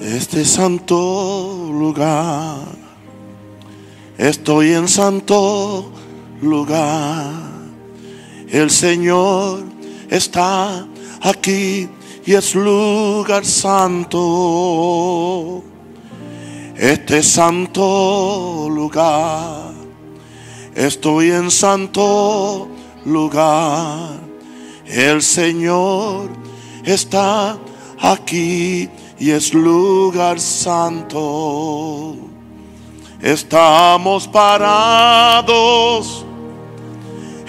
Este santo lugar, estoy en santo lugar. El Señor está aquí y es lugar santo. Este santo lugar, estoy en santo lugar. El Señor está aquí y es lugar santo. Estamos parados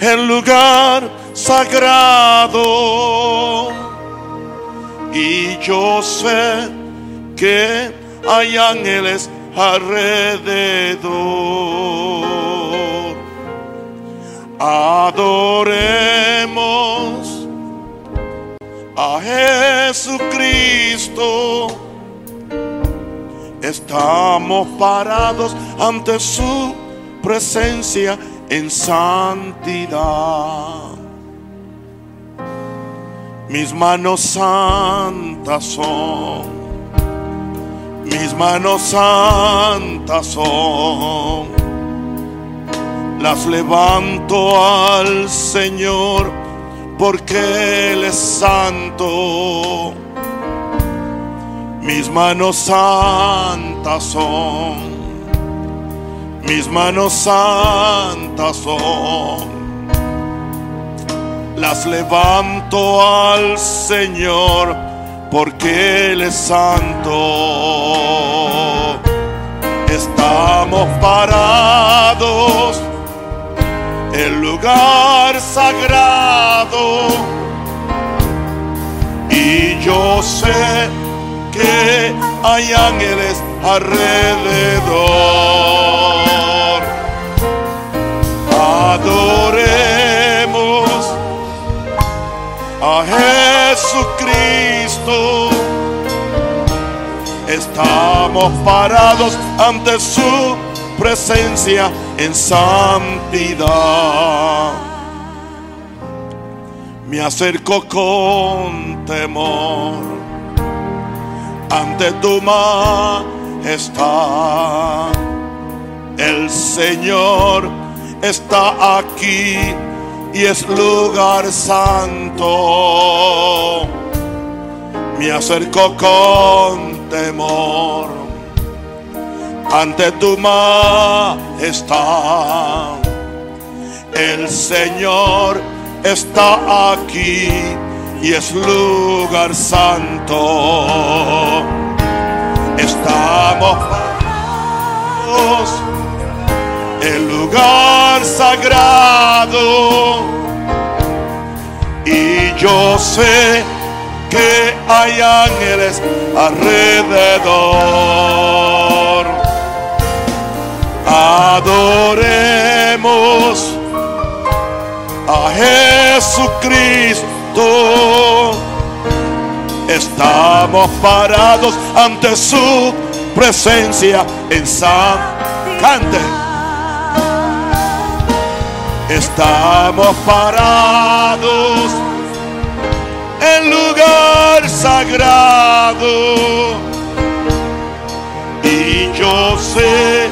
en lugar sagrado. Y yo sé que hay ángeles alrededor. Adoremos a Jesucristo. Estamos parados ante su presencia en santidad. Mis manos santas son, mis manos santas son. Las levanto al Señor porque Él es santo. Mis manos santas son, mis manos santas son. Las levanto al Señor porque Él es santo. Estamos parados el lugar sagrado. Y yo sé que hay ángeles alrededor. Adoremos a Jesucristo. Estamos parados ante su presencia en santidad. Me acerco con temor ante tu majestad. El Señor está aquí y es lugar santo. Me acerco con temor ante tu majestad. El Señor está aquí y es lugar santo. Estamos el lugar sagrado y yo sé que hay ángeles alrededor. Adoremos a Jesucristo. Estamos parados ante su presencia en San Cante. Estamos parados en lugar sagrado. Y yo sé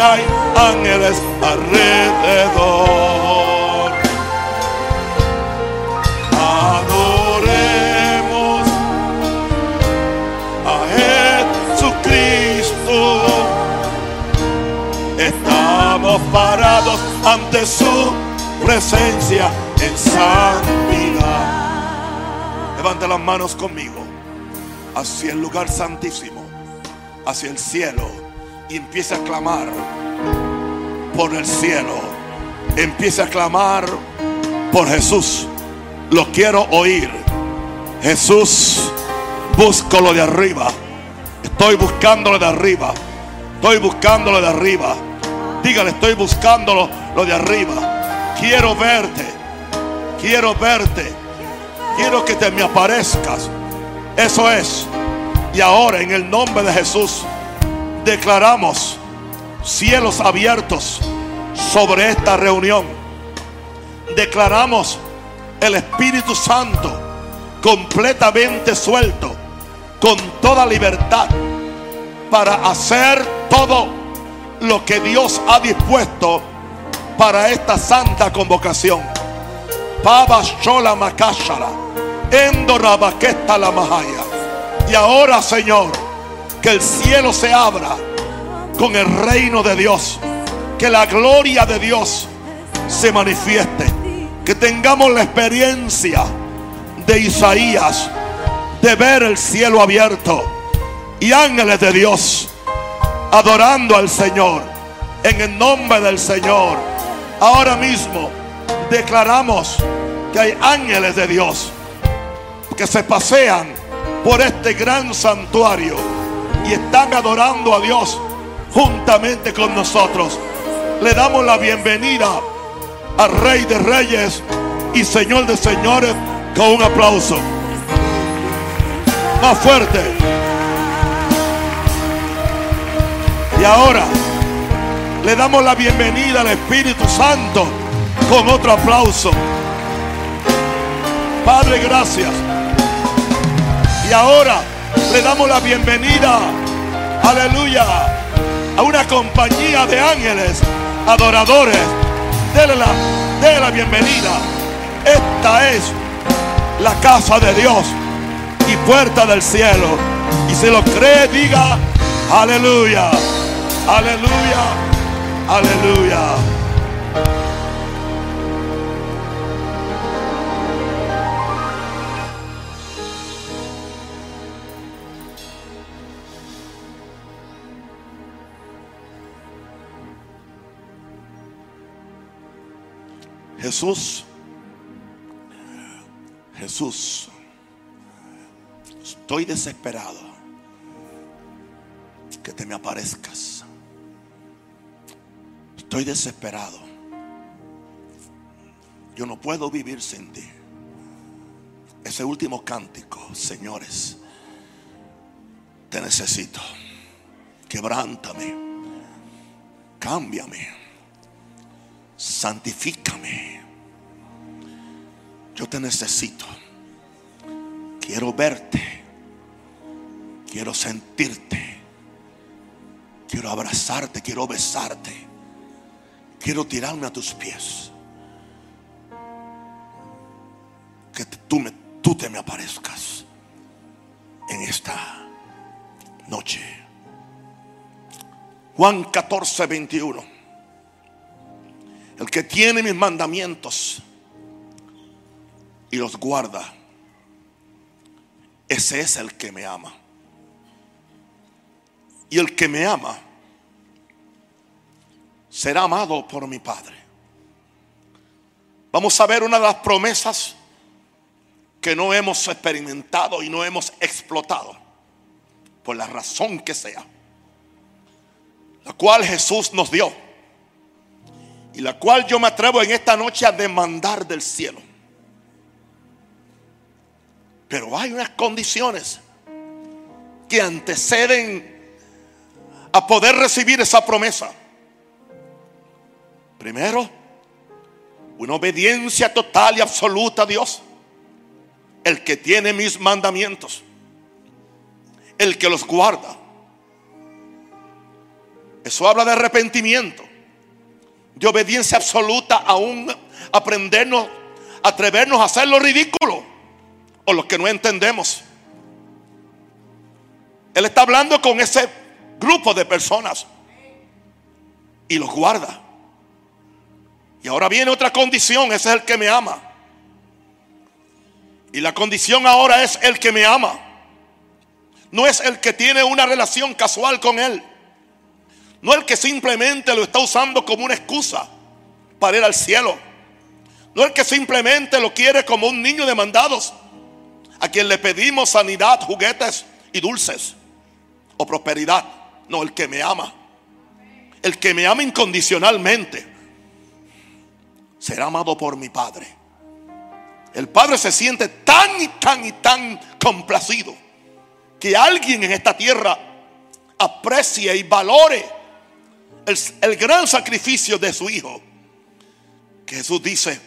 hay ángeles alrededor. Adoremos a Jesucristo. Estamos parados ante su presencia en santidad. Levante las manos conmigo hacia el lugar santísimo, hacia el cielo y empieza a clamar por el cielo. Empieza a clamar por Jesús. Lo quiero oír. Jesús, busco lo de arriba. Estoy buscándolo de arriba. Estoy buscándolo de arriba. Dígale, estoy buscándolo lo de arriba. Quiero verte. Quiero verte. Quiero que te me aparezcas. Eso es. Y ahora en el nombre de Jesús declaramos cielos abiertos sobre esta reunión. Declaramos el Espíritu Santo completamente suelto con toda libertad para hacer todo lo que Dios ha dispuesto para esta santa convocación. Pava Shola Makashara, Endorabaqueta la Mahaya. Y ahora, Señor, que el cielo se abra con el reino de Dios. Que la gloria de Dios se manifieste. Que tengamos la experiencia de Isaías de ver el cielo abierto y ángeles de Dios adorando al Señor en el nombre del Señor. Ahora mismo declaramos que hay ángeles de Dios que se pasean por este gran santuario y están adorando a Dios juntamente con nosotros. Le damos la bienvenida al Rey de Reyes y Señor de Señores con un aplauso. Más fuerte. Y ahora le damos la bienvenida al Espíritu Santo con otro aplauso. Padre, gracias. Y ahora le damos la bienvenida, aleluya, a una compañía de ángeles adoradores. Dele la, dele la bienvenida. Esta es la casa de Dios y puerta del cielo. Y si lo cree, diga aleluya, aleluya, aleluya. Jesús, Jesús, estoy desesperado que te me aparezcas. Estoy desesperado. Yo no puedo vivir sin ti. Ese último cántico, señores, te necesito. Quebrántame. Cámbiame. Santifícame. Yo te necesito. Quiero verte. Quiero sentirte. Quiero abrazarte. Quiero besarte. Quiero tirarme a tus pies. Que tú, me, tú te me aparezcas en esta noche. Juan 14, 21. El que tiene mis mandamientos y los guarda, ese es el que me ama. Y el que me ama será amado por mi Padre. Vamos a ver una de las promesas que no hemos experimentado y no hemos explotado, por la razón que sea, la cual Jesús nos dio y la cual yo me atrevo en esta noche a demandar del cielo. Pero hay unas condiciones que anteceden a poder recibir esa promesa. Primero, una obediencia total y absoluta a Dios. El que tiene mis mandamientos. El que los guarda. Eso habla de arrepentimiento. De obediencia absoluta aún aprendernos, atrevernos a hacer lo ridículo. O lo que no entendemos. Él está hablando con ese grupo de personas. Y los guarda. Y ahora viene otra condición, ese es el que me ama. Y la condición ahora es el que me ama. No es el que tiene una relación casual con él. No el que simplemente lo está usando como una excusa para ir al cielo. No el que simplemente lo quiere como un niño de mandados. A quien le pedimos sanidad, juguetes y dulces. O prosperidad. No, el que me ama. El que me ama incondicionalmente será amado por mi Padre. El Padre se siente tan y tan y tan complacido que alguien en esta tierra aprecie y valore el, gran sacrificio de su Hijo. Que Jesús dice,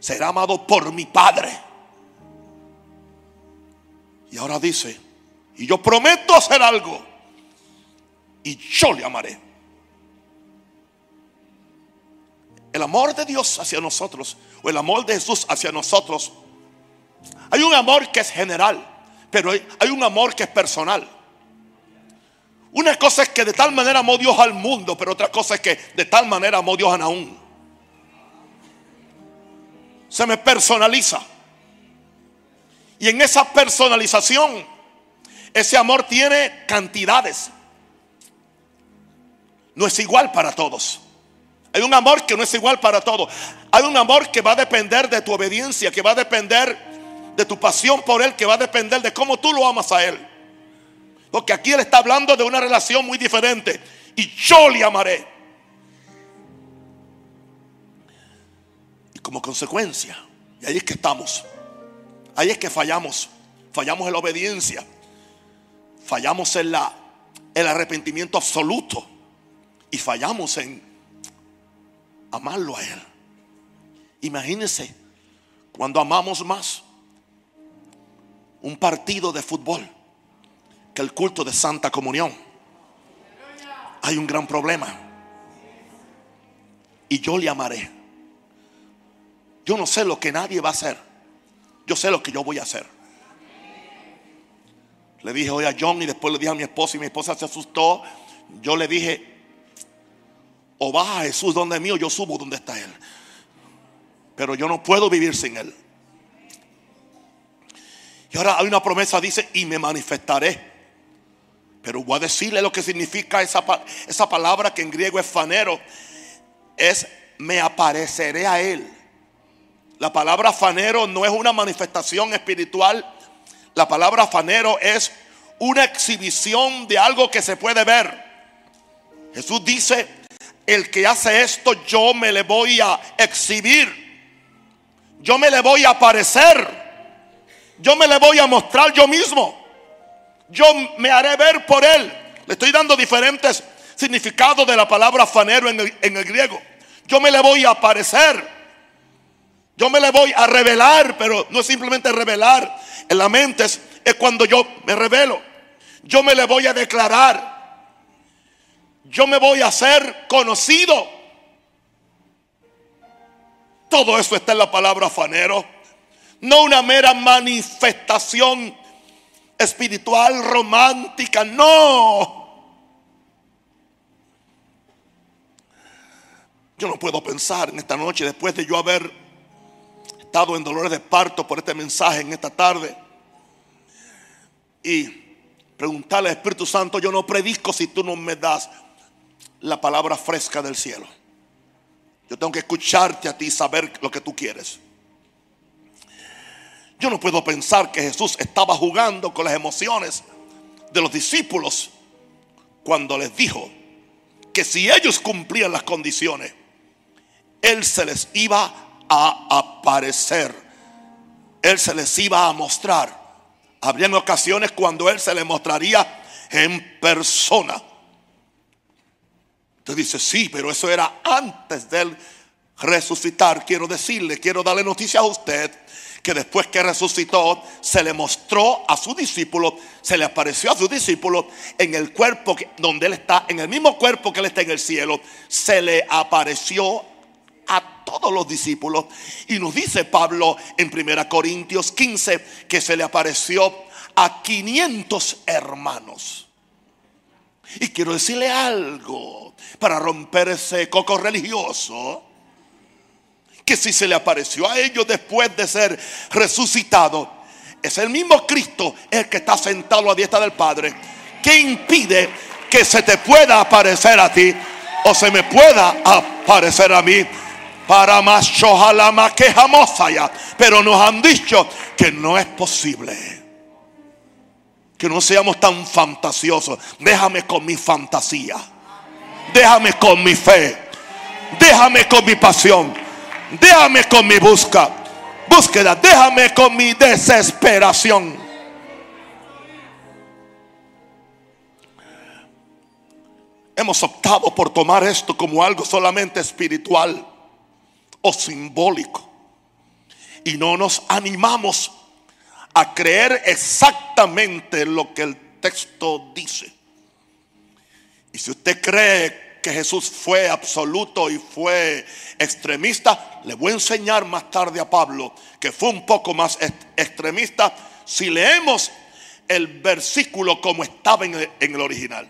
será amado por mi Padre. Y ahora dice, Y yo prometo hacer algo. Y yo le amaré. El amor de Dios hacia nosotros, o el amor de Jesús hacia nosotros, hay un amor que es general, pero hay, un amor que es personal. Una cosa es que de tal manera amó Dios al mundo, pero otra cosa es que de tal manera amó Dios a Naún. Se me personaliza. Y en esa personalización, ese amor tiene cantidades. No es igual para todos. Hay un amor que no es igual para todos. Hay un amor que va a depender de tu obediencia, que va a depender de tu pasión por Él, que va a depender de cómo tú lo amas a Él. Porque aquí Él está hablando de una relación muy diferente. Y yo le amaré. Y como consecuencia, y ahí es que estamos. Ahí es que fallamos. Fallamos en la obediencia. Fallamos en la, el arrepentimiento absoluto. Y fallamos en amarlo a Él. Imagínense cuando amamos más un partido de fútbol que el culto de Santa Comunión. Hay un gran problema. Y yo le amaré. Yo no sé lo que nadie va a hacer. Yo sé lo que yo voy a hacer. Le dije hoy a John y después le dije a mi esposa y mi esposa se asustó. Yo le dije, o baja Jesús donde mío, yo subo donde está Él. Pero yo no puedo vivir sin Él. Y ahora hay una promesa, dice, y me manifestaré. Pero voy a decirle lo que significa esa, esa palabra que en griego es fanero. Es me apareceré a Él. La palabra fanero no es una manifestación espiritual. La palabra fanero es una exhibición de algo que se puede ver. Jesús dice, el que hace esto yo me le voy a exhibir. Yo me le voy a aparecer. Yo me le voy a mostrar yo mismo. Yo me haré ver por él. Le estoy dando diferentes significados de la palabra fanero en el, griego. Yo me le voy a aparecer. Yo me le voy a revelar, pero no es simplemente revelar en la mente, es, es cuando yo me revelo. Yo me le voy a declarar yo me voy a hacer conocido. Todo eso está en la palabra fanero. No una mera manifestación espiritual, romántica, no. Yo no puedo pensar en esta noche, después de yo haber estado en dolores de parto por este mensaje en esta tarde, y preguntarle al Espíritu Santo, yo no predico si tú no me das la palabra fresca del cielo. Yo tengo que escucharte a ti saber lo que tú quieres. Yo no puedo pensar que Jesús estaba jugando con las emociones de los discípulos cuando les dijo que si ellos cumplían las condiciones, Él se les iba a aparecer. Él se les iba a mostrar. Habrían ocasiones cuando Él se les mostraría en persona. Usted dice, sí, pero eso era antes del resucitar. Quiero decirle, quiero darle noticia a usted que después que resucitó, se le mostró a su discípulo, se le apareció a su discípulo en el cuerpo donde él está, en el mismo cuerpo que él está en el cielo, se le apareció a todos los discípulos. Y nos dice Pablo en 1 Corintios 15 que se le apareció a 500 hermanos. Y quiero decirle algo para romper ese coco religioso. Que si se le apareció a ellos después de ser resucitado, es el mismo Cristo el que está sentado a la diestra del Padre. Que impide que se te pueda aparecer a ti o se me pueda aparecer a mí. Para más que jamás haya. Pero nos han dicho que no es posible que no seamos tan fantasiosos. Déjame con mi fantasía. Déjame con mi fe. Déjame con mi pasión. Déjame con mi busca. Búsqueda. Déjame con mi desesperación. Hemos optado por tomar esto como algo solamente espiritual o simbólico. Y no nos animamos a creer exactamente lo que el texto dice. Y si usted cree que Jesús fue absoluto y fue extremista, le voy a enseñar más tarde a Pablo que fue un poco más extremista si leemos el versículo como estaba en el, original.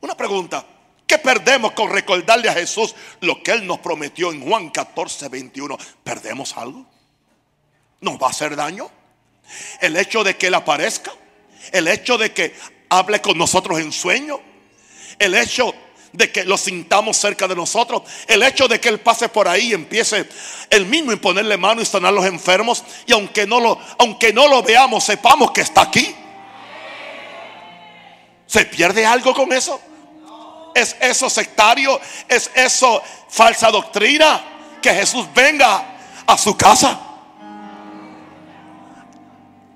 Una pregunta, ¿qué perdemos con recordarle a Jesús lo que Él nos prometió en Juan 14, 21? ¿Perdemos algo? ¿Nos va a hacer daño? El hecho de que Él aparezca, el hecho de que hable con nosotros en sueño, el hecho de que lo sintamos cerca de nosotros, el hecho de que Él pase por ahí y empiece Él mismo a ponerle mano y sanar los enfermos, y aunque no lo, aunque no lo veamos, sepamos que está aquí. ¿Se pierde algo con eso? ¿Es eso sectario? ¿Es eso falsa doctrina? Que Jesús venga a su casa.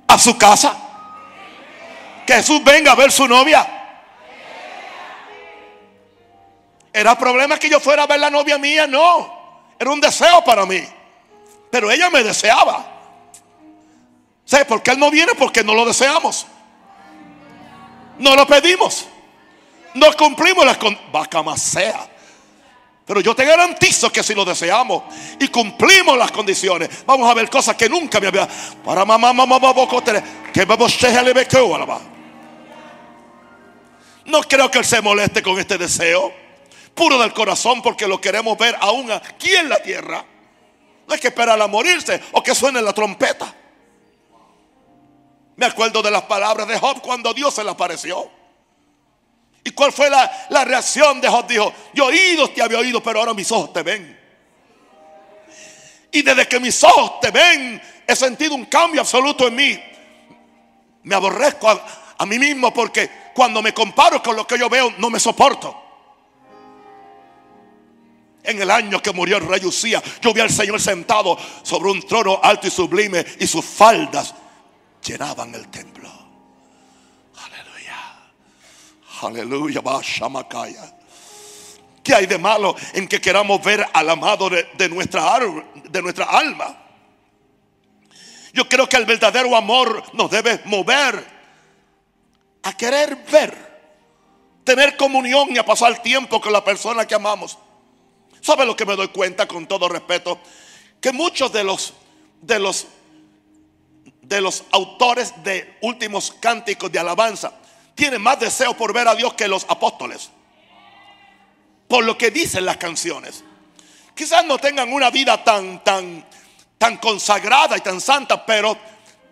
A su casa. Que Jesús venga a ver su novia. ¿Era problema que yo fuera a ver la novia mía? No. Era un deseo para mí. Pero ella me deseaba. ¿Sabes por qué él no viene? Porque no lo deseamos. No lo pedimos. No cumplimos las condiciones. sea. Pero yo te garantizo que si lo deseamos y cumplimos las condiciones, vamos a ver cosas que nunca me había. Para mamá, mamá, mamá, que vamos a No creo que él se moleste con este deseo puro del corazón porque lo queremos ver aún aquí en la tierra. No hay que esperar a morirse o que suene la trompeta. Me acuerdo de las palabras de Job cuando Dios se le apareció. ¿Y cuál fue la, la reacción de Job? Dijo, yo oídos te había oído, pero ahora mis ojos te ven. Y desde que mis ojos te ven, he sentido un cambio absoluto en mí. Me aborrezco a, a mí mismo porque cuando me comparo con lo que yo veo, no me soporto. En el año que murió el rey Usía, yo vi al Señor sentado sobre un trono alto y sublime y sus faldas llenaban el templo. Aleluya. Aleluya. ¿Qué hay de malo en que queramos ver al amado de, nuestra, de nuestra alma? Yo creo que el verdadero amor nos debe mover a querer ver, tener comunión y a pasar tiempo con la persona que amamos. ¿Sabe lo que me doy cuenta con todo respeto? Que muchos de los de los de los autores de últimos cánticos de alabanza tienen más deseo por ver a Dios que los apóstoles. Por lo que dicen las canciones. Quizás no tengan una vida tan tan tan consagrada y tan santa, pero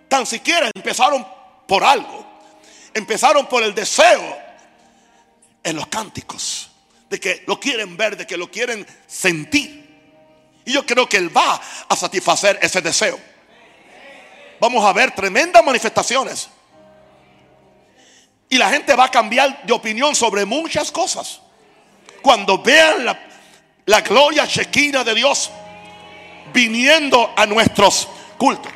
tan siquiera empezaron por algo. Empezaron por el deseo en los cánticos de que lo quieren ver, de que lo quieren sentir. Y yo creo que Él va a satisfacer ese deseo. Vamos a ver tremendas manifestaciones. Y la gente va a cambiar de opinión sobre muchas cosas. Cuando vean la, la gloria chequina de Dios viniendo a nuestros cultos.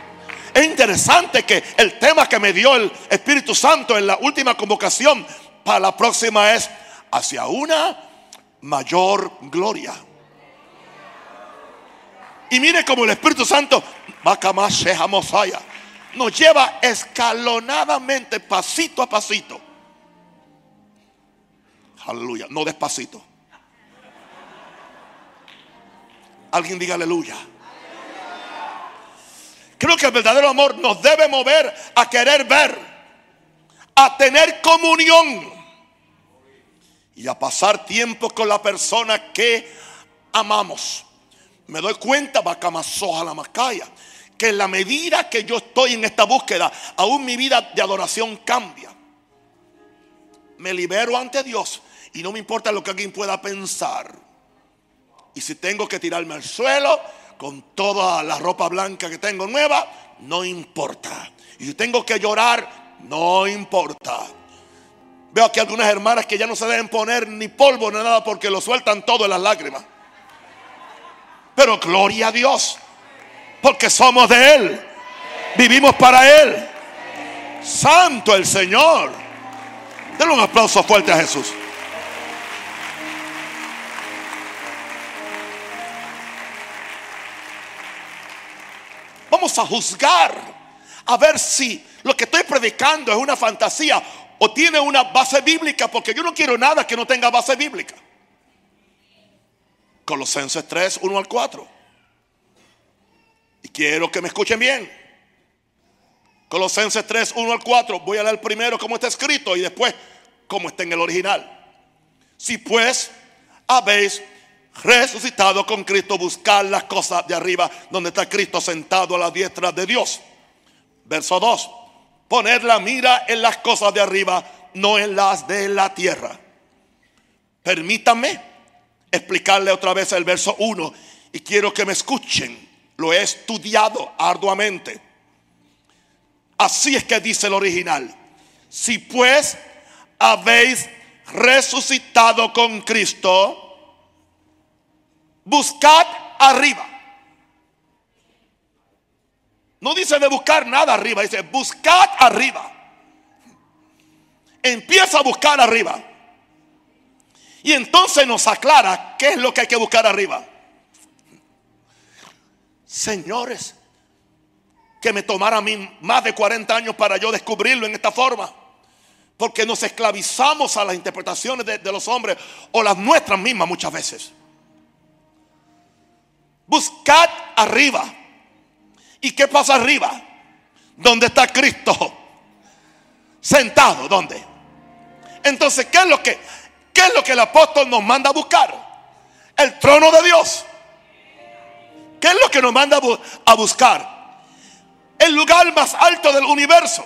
Es interesante que el tema que me dio el Espíritu Santo en la última convocación para la próxima es hacia una mayor gloria. Y mire como el Espíritu Santo nos lleva escalonadamente, pasito a pasito. Aleluya, no despacito. Alguien diga aleluya. Creo que el verdadero amor nos debe mover a querer ver, a tener comunión y a pasar tiempo con la persona que amamos. Me doy cuenta, Bacamasoja la Macaya, que en la medida que yo estoy en esta búsqueda, aún mi vida de adoración cambia. Me libero ante Dios y no me importa lo que alguien pueda pensar. Y si tengo que tirarme al suelo con toda la ropa blanca que tengo nueva, no importa. Y si tengo que llorar, no importa. Veo aquí algunas hermanas que ya no se deben poner ni polvo ni nada porque lo sueltan todo en las lágrimas. Pero gloria a Dios, porque somos de Él, vivimos para Él. Santo el Señor. Denle un aplauso fuerte a Jesús. Vamos a juzgar a ver si lo que estoy predicando es una fantasía o tiene una base bíblica, porque yo no quiero nada que no tenga base bíblica. Colosenses 3, 1 al 4. Y quiero que me escuchen bien. Colosenses 3, 1 al 4. Voy a leer primero cómo está escrito y después cómo está en el original. Si pues habéis resucitado con Cristo, buscar las cosas de arriba, donde está Cristo sentado a la diestra de Dios. Verso 2. Poner la mira en las cosas de arriba, no en las de la tierra. Permítanme explicarle otra vez el verso 1 y quiero que me escuchen. Lo he estudiado arduamente. Así es que dice el original. Si pues habéis resucitado con Cristo, buscad arriba. No dice de buscar nada arriba, dice buscad arriba. Empieza a buscar arriba. Y entonces nos aclara qué es lo que hay que buscar arriba. Señores, que me tomara a mí más de 40 años para yo descubrirlo en esta forma. Porque nos esclavizamos a las interpretaciones de, de los hombres o las nuestras mismas muchas veces. Buscad arriba. ¿Y qué pasa arriba? ¿Dónde está Cristo? Sentado, ¿dónde? Entonces, ¿qué es lo que qué es lo que el apóstol nos manda a buscar? El trono de Dios. ¿Qué es lo que nos manda a buscar? El lugar más alto del universo.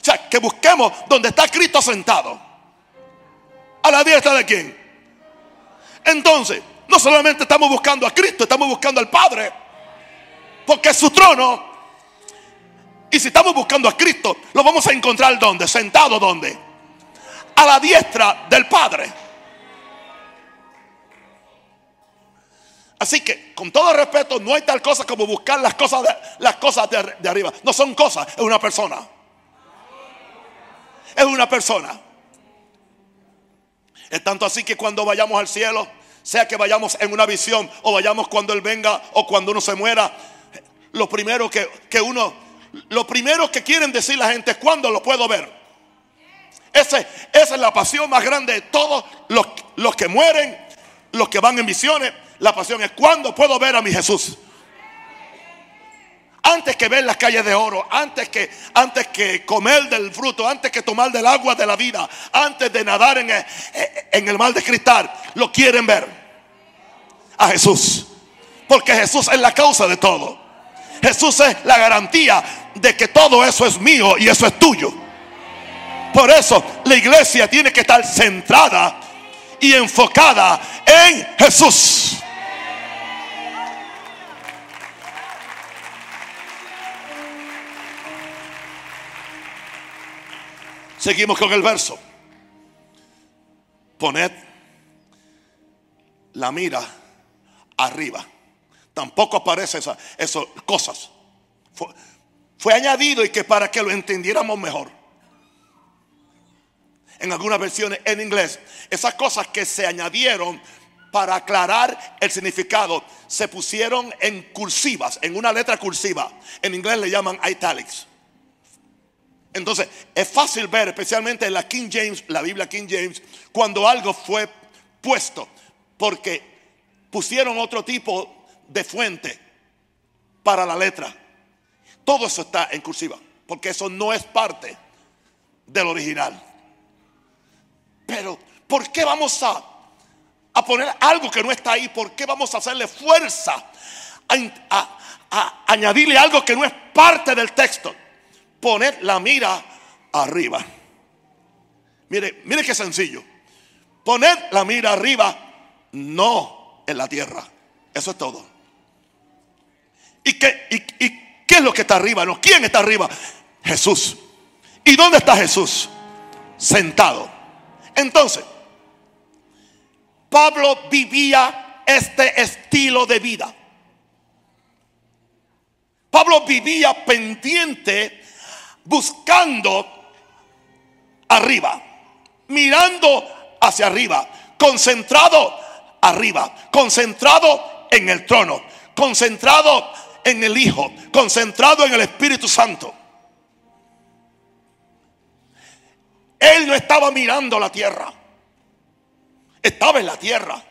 O sea, que busquemos donde está Cristo sentado. A la diestra de quién. Entonces, no solamente estamos buscando a Cristo, estamos buscando al Padre. Porque es su trono. Y si estamos buscando a Cristo, lo vamos a encontrar donde? Sentado donde? A la diestra del Padre. Así que, con todo respeto, no hay tal cosa como buscar las cosas de, las cosas de, de arriba. No son cosas, es una persona. Es una persona. Es tanto así que cuando vayamos al cielo, sea que vayamos en una visión o vayamos cuando Él venga o cuando uno se muera, lo primero que, que uno, lo primero que quieren decir la gente es cuándo lo puedo ver. Ese, esa es la pasión más grande de todos los, los que mueren, los que van en misiones la pasión es cuando puedo ver a mi Jesús. Antes que ver las calles de oro, antes que, antes que comer del fruto, antes que tomar del agua de la vida, antes de nadar en el, en el mar de cristal, lo quieren ver a Jesús. Porque Jesús es la causa de todo. Jesús es la garantía de que todo eso es mío y eso es tuyo. Por eso la iglesia tiene que estar centrada y enfocada en Jesús. Seguimos con el verso. Poned la mira arriba. Tampoco aparece esas cosas. Fue, fue añadido y que para que lo entendiéramos mejor. En algunas versiones en inglés, esas cosas que se añadieron para aclarar el significado se pusieron en cursivas, en una letra cursiva. En inglés le llaman italics. Entonces, es fácil ver, especialmente en la King James, la Biblia King James, cuando algo fue puesto, porque pusieron otro tipo de fuente para la letra. Todo eso está en cursiva, porque eso no es parte del original. Pero, ¿por qué vamos a, a poner algo que no está ahí? ¿Por qué vamos a hacerle fuerza a, añadirle algo que no es parte del texto? Poner la mira arriba. Mire, mire qué sencillo. Poner la mira arriba, no en la tierra. Eso es todo. ¿Y qué, y, qué es lo que está arriba? No, ¿quién está arriba? Jesús. ¿Y dónde está Jesús? Sentado. Entonces, Pablo vivía este estilo de vida. Pablo vivía pendiente buscando arriba, mirando hacia arriba, concentrado arriba, concentrado en el trono, concentrado en el Hijo, concentrado en el Espíritu Santo. Él no estaba mirando la tierra. Estaba en la tierra.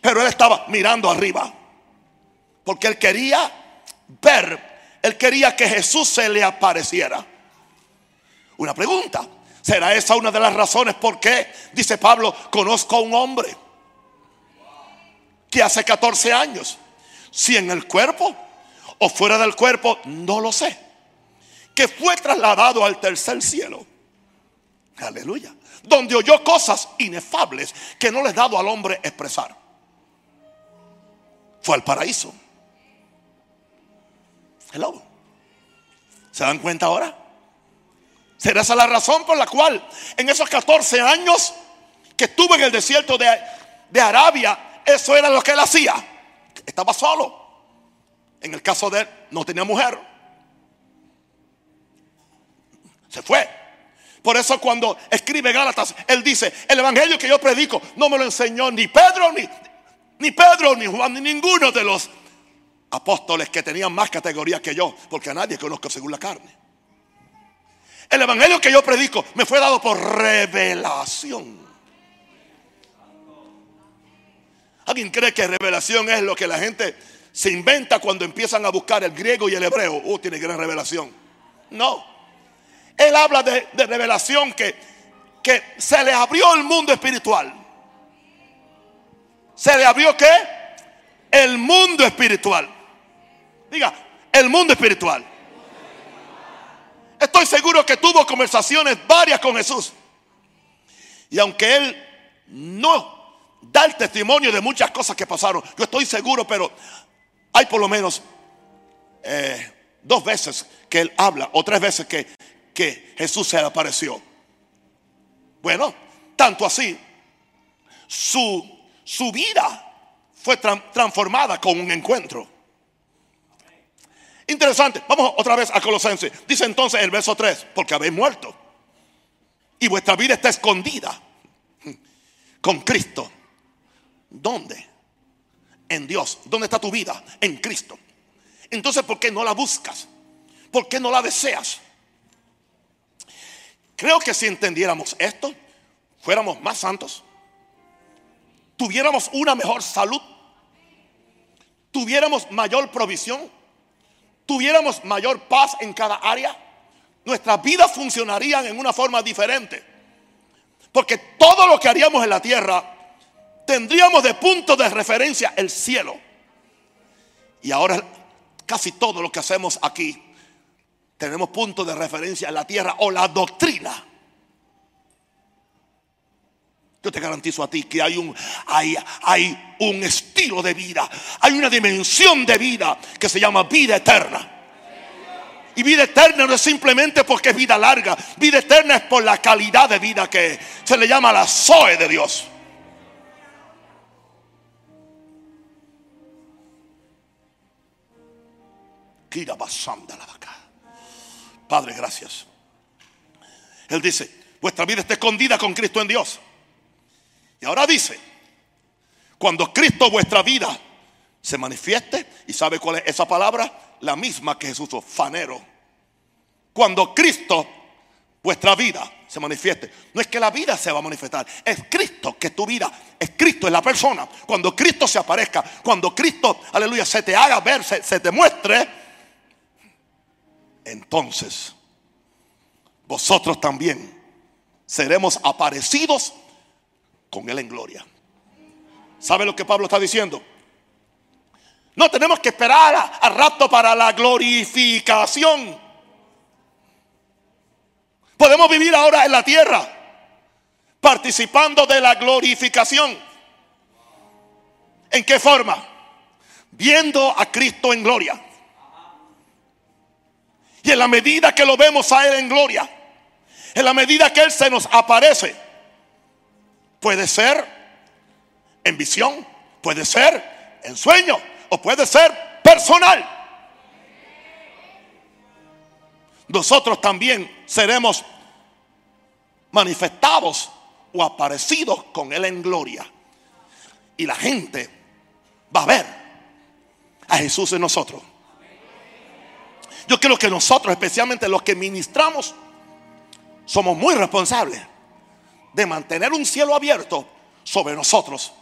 Pero él estaba mirando arriba. Porque él quería ver, él quería que Jesús se le apareciera. Una pregunta. ¿Será esa una de las razones por qué, dice Pablo, conozco a un hombre que hace 14 años, si en el cuerpo o fuera del cuerpo, no lo sé, que fue trasladado al tercer cielo? Aleluya. Donde oyó cosas inefables que no les dado al hombre expresar. Fue al paraíso. Hello. ¿Se dan cuenta ahora? ¿Será esa la razón por la cual en esos 14 años que estuvo en el desierto de, de Arabia, eso era lo que él hacía? Estaba solo. En el caso de él, no tenía mujer. Se fue. Por eso cuando escribe Gálatas, él dice, el evangelio que yo predico no me lo enseñó ni Pedro, ni, ni Pedro, ni Juan, ni ninguno de los apóstoles que tenían más categoría que yo, porque a nadie conozco según la carne. El evangelio que yo predico me fue dado por revelación. ¿Alguien cree que revelación es lo que la gente se inventa cuando empiezan a buscar el griego y el hebreo? Oh, tiene gran revelación. No. Él habla de, revelación que, que se le abrió el mundo espiritual. ¿Se le abrió qué? El mundo espiritual. Diga, el mundo espiritual. Estoy seguro que tuvo conversaciones varias con Jesús. Y aunque él no da el testimonio de muchas cosas que pasaron, yo estoy seguro, pero hay por lo menos eh, dos veces que él habla, o tres veces que que Jesús se apareció. Bueno, tanto así, su, su vida fue transformada con un encuentro. Interesante. Vamos otra vez a Colosenses. Dice entonces el verso 3, porque habéis muerto. Y vuestra vida está escondida con Cristo. ¿Dónde? En Dios. ¿Dónde está tu vida? En Cristo. Entonces, ¿por qué no la buscas? ¿Por qué no la deseas? Creo que si entendiéramos esto, fuéramos más santos, tuviéramos una mejor salud, tuviéramos mayor provisión, tuviéramos mayor paz en cada área, nuestras vidas funcionarían en una forma diferente. Porque todo lo que haríamos en la tierra tendríamos de punto de referencia el cielo. Y ahora casi todo lo que hacemos aquí tenemos puntos de referencia en la tierra o la doctrina. Yo te garantizo a ti que hay un, hay, hay un estilo de vida, hay una dimensión de vida que se llama vida eterna. Y vida eterna no es simplemente porque es vida larga, vida eterna es por la calidad de vida que se le llama la Zoe de Dios. Padre, gracias. Él dice, vuestra vida está escondida con Cristo en Dios. Y ahora dice, cuando Cristo vuestra vida se manifieste, y sabe cuál es esa palabra, la misma que Jesús usó, fanero. Cuando Cristo vuestra vida se manifieste, no es que la vida se va a manifestar, es Cristo que tu vida, es Cristo, es la persona. Cuando Cristo se aparezca, cuando Cristo, aleluya, se te haga ver, se te muestre, entonces vosotros también seremos aparecidos con Él en gloria. ¿Sabe lo que Pablo está diciendo? No tenemos que esperar al rato para la glorificación. Podemos vivir ahora en la tierra participando de la glorificación. ¿En qué forma? Viendo a Cristo en gloria. Y en la medida que lo vemos a Él en gloria, en la medida que Él se nos aparece, puede ser en visión, puede ser en sueño o puede ser personal. Nosotros también seremos manifestados o aparecidos con Él en gloria. Y la gente va a ver a Jesús en nosotros. creo que nosotros, especialmente los que ministramos, somos muy responsables de mantener un cielo abierto sobre nosotros.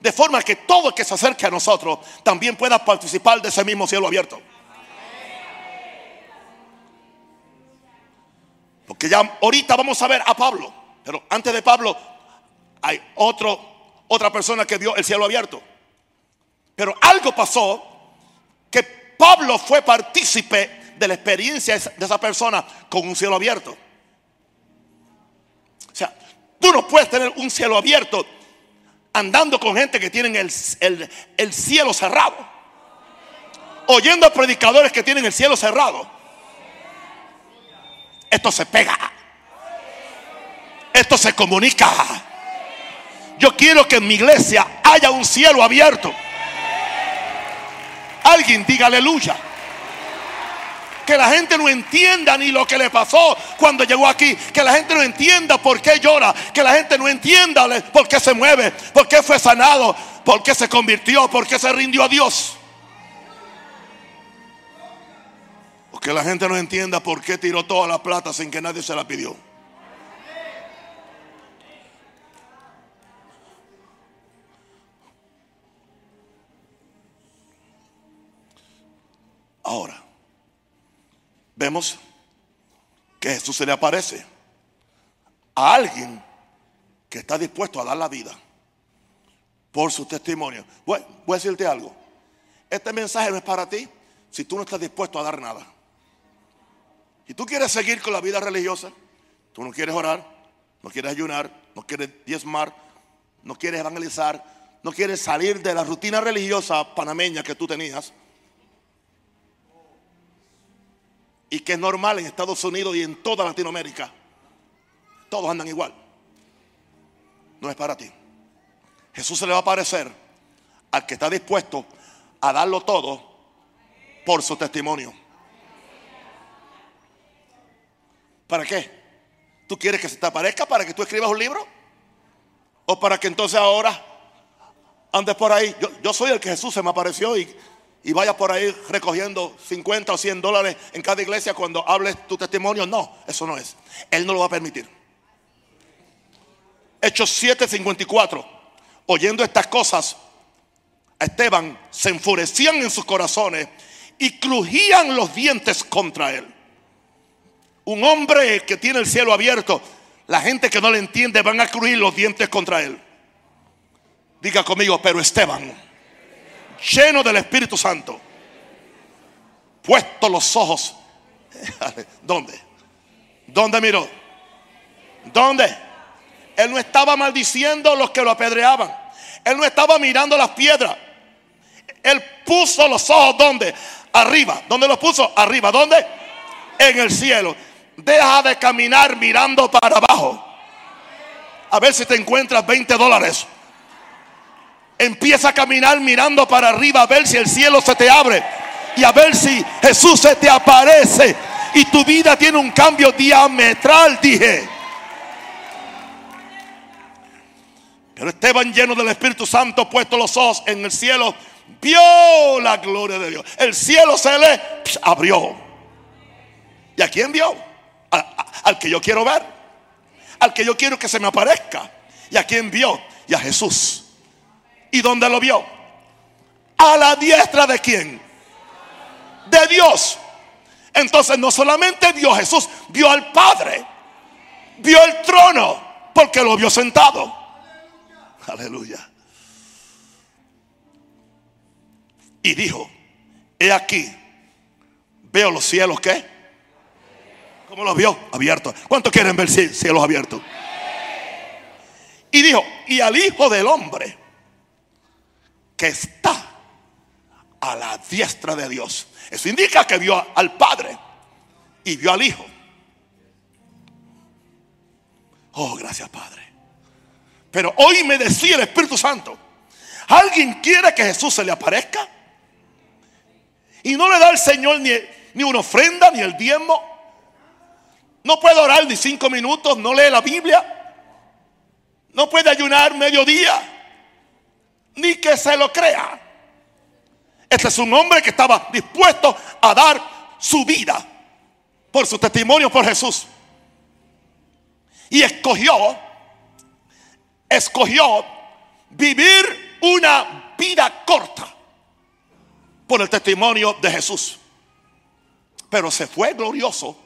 De forma que todo el que se acerque a nosotros también pueda participar de ese mismo cielo abierto. Porque ya ahorita vamos a ver a Pablo. Pero antes de Pablo hay otro, otra persona que vio el cielo abierto. Pero algo pasó que Pablo fue partícipe de la experiencia de esa persona con un cielo abierto. Tú no puedes tener un cielo abierto andando con gente que tienen el, el cielo cerrado. Oyendo a predicadores que tienen el cielo cerrado. Esto se pega. Esto se comunica. Yo quiero que en mi iglesia haya un cielo abierto. Alguien diga aleluya. Que la gente no entienda ni lo que le pasó cuando llegó aquí. Que la gente no entienda por qué llora. Que la gente no entienda por qué se mueve. Por qué fue sanado. Por qué se convirtió. Por qué se rindió a Dios. Que la gente no entienda por qué tiró toda la plata sin que nadie se la pidió. Ahora, vemos que Jesús se le aparece a alguien que está dispuesto a dar la vida por su testimonio. voy a decirte algo. Este mensaje no es para ti si tú no estás dispuesto a dar nada. Si tú quieres seguir con la vida religiosa, tú no quieres orar, no quieres ayunar, no quieres diezmar, no quieres evangelizar, no quieres salir de la rutina religiosa panameña que tú tenías, y que es normal en Estados Unidos y en toda Latinoamérica, todos andan igual. No es para ti. Jesús se le va a aparecer al que está dispuesto a darlo todo por su testimonio. ¿Para qué? ¿Tú quieres que se te aparezca para que tú escribas un libro? ¿O para que entonces ahora andes por ahí? Yo, soy el que Jesús se me apareció y, y vaya por ahí recogiendo 50 o 100 dólares en cada iglesia cuando hables tu testimonio. No, eso no es. Él no lo va a permitir. Hechos 7:54. Oyendo estas cosas, Esteban se enfurecían en sus corazones y crujían los dientes contra él. Un hombre que tiene el cielo abierto, la gente que no le entiende van a crujir los dientes contra él. Diga conmigo, pero Esteban, lleno del Espíritu Santo, puesto los ojos, ¿dónde? ¿Dónde miró? ¿Dónde? Él no estaba maldiciendo a los que lo apedreaban. Él no estaba mirando las piedras. Él puso los ojos ¿dónde? Arriba. ¿Dónde los puso? Arriba. ¿Dónde? En el cielo. Deja de caminar mirando para abajo. A ver si te encuentras 20 dólares. Empieza a caminar mirando para arriba a ver si el cielo se te abre. Y a ver si Jesús se te aparece. Y tu vida tiene un cambio diametral, dije. Pero Esteban lleno del Espíritu Santo, puesto los ojos en el cielo, vio la gloria de Dios. El cielo se le abrió. ¿Y a quién vio? al que yo quiero ver, al que yo quiero que se me aparezca. ¿Y a quién vio? Y a Jesús. ¿Y dónde lo vio? A la diestra de quién? De Dios. Entonces no solamente vio Jesús, vio al Padre, vio el trono, porque lo vio sentado. Aleluya. Y dijo, he aquí, veo los cielos que ¿Cómo los vio? Abiertos. ¿Cuántos quieren ver cielos abiertos? Y dijo, y al Hijo del Hombre que está a la diestra de Dios. Eso indica que vio al Padre y vio al Hijo. Oh, gracias Padre. Pero hoy me decía el Espíritu Santo, ¿alguien quiere que Jesús se le aparezca? Y no le da al Señor ni, ni una ofrenda, ni el diezmo, no puede orar ni cinco minutos, no lee la Biblia. No puede ayunar mediodía. Ni que se lo crea. Este es un hombre que estaba dispuesto a dar su vida por su testimonio por Jesús. Y escogió, escogió vivir una vida corta por el testimonio de Jesús. Pero se fue glorioso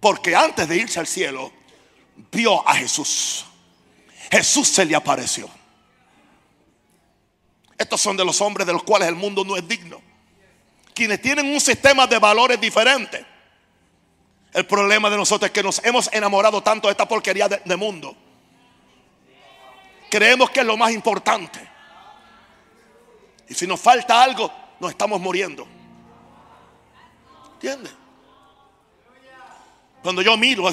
porque antes de irse al cielo vio a Jesús. Jesús se le apareció. Estos son de los hombres de los cuales el mundo no es digno. Quienes tienen un sistema de valores diferente. El problema de nosotros es que nos hemos enamorado tanto de esta porquería de, mundo. Creemos que es lo más importante. Y si nos falta algo, nos estamos muriendo. ¿Entiendes? Cuando yo miro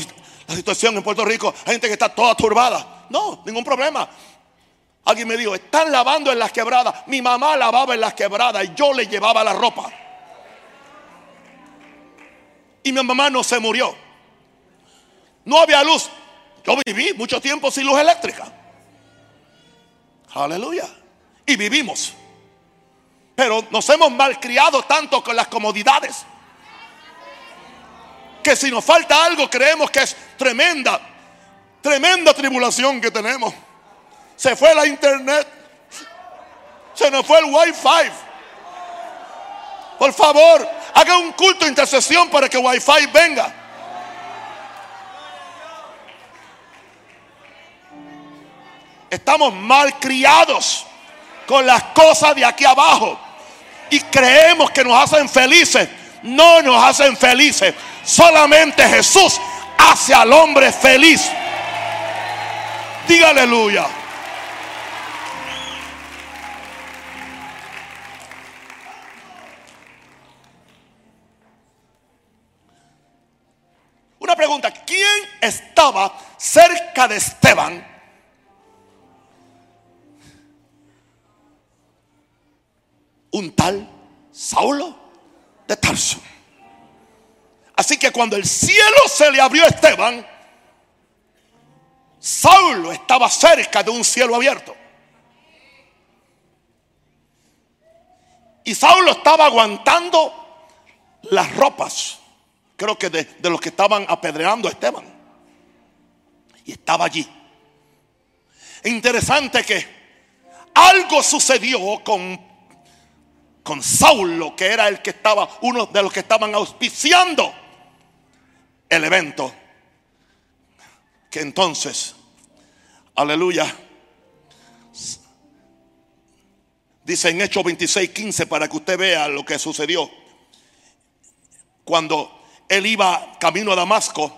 la situación en Puerto Rico, hay gente que está toda turbada. No, ningún problema. Alguien me dijo, están lavando en las quebradas. Mi mamá lavaba en las quebradas y yo le llevaba la ropa. Y mi mamá no se murió. No había luz. Yo viví mucho tiempo sin luz eléctrica. Aleluya. Y vivimos. Pero nos hemos malcriado tanto con las comodidades. Que si nos falta algo creemos que es tremenda, tremenda tribulación que tenemos. Se fue la internet. Se nos fue el wifi. Por favor, haga un culto de intercesión para que wifi venga. Estamos mal criados con las cosas de aquí abajo y creemos que nos hacen felices. No nos hacen felices. Solamente Jesús hace al hombre feliz. Diga aleluya. Una pregunta, ¿quién estaba cerca de Esteban? Un tal Saulo de Tarso. Así que cuando el cielo se le abrió a Esteban, Saulo estaba cerca de un cielo abierto. Y Saulo estaba aguantando las ropas creo que de, los que estaban apedreando a Esteban. Y estaba allí. Interesante que algo sucedió con, con Saulo, que era el que estaba, uno de los que estaban auspiciando el evento. Que entonces, aleluya, dice en Hechos 26, 15, para que usted vea lo que sucedió. Cuando él iba camino a Damasco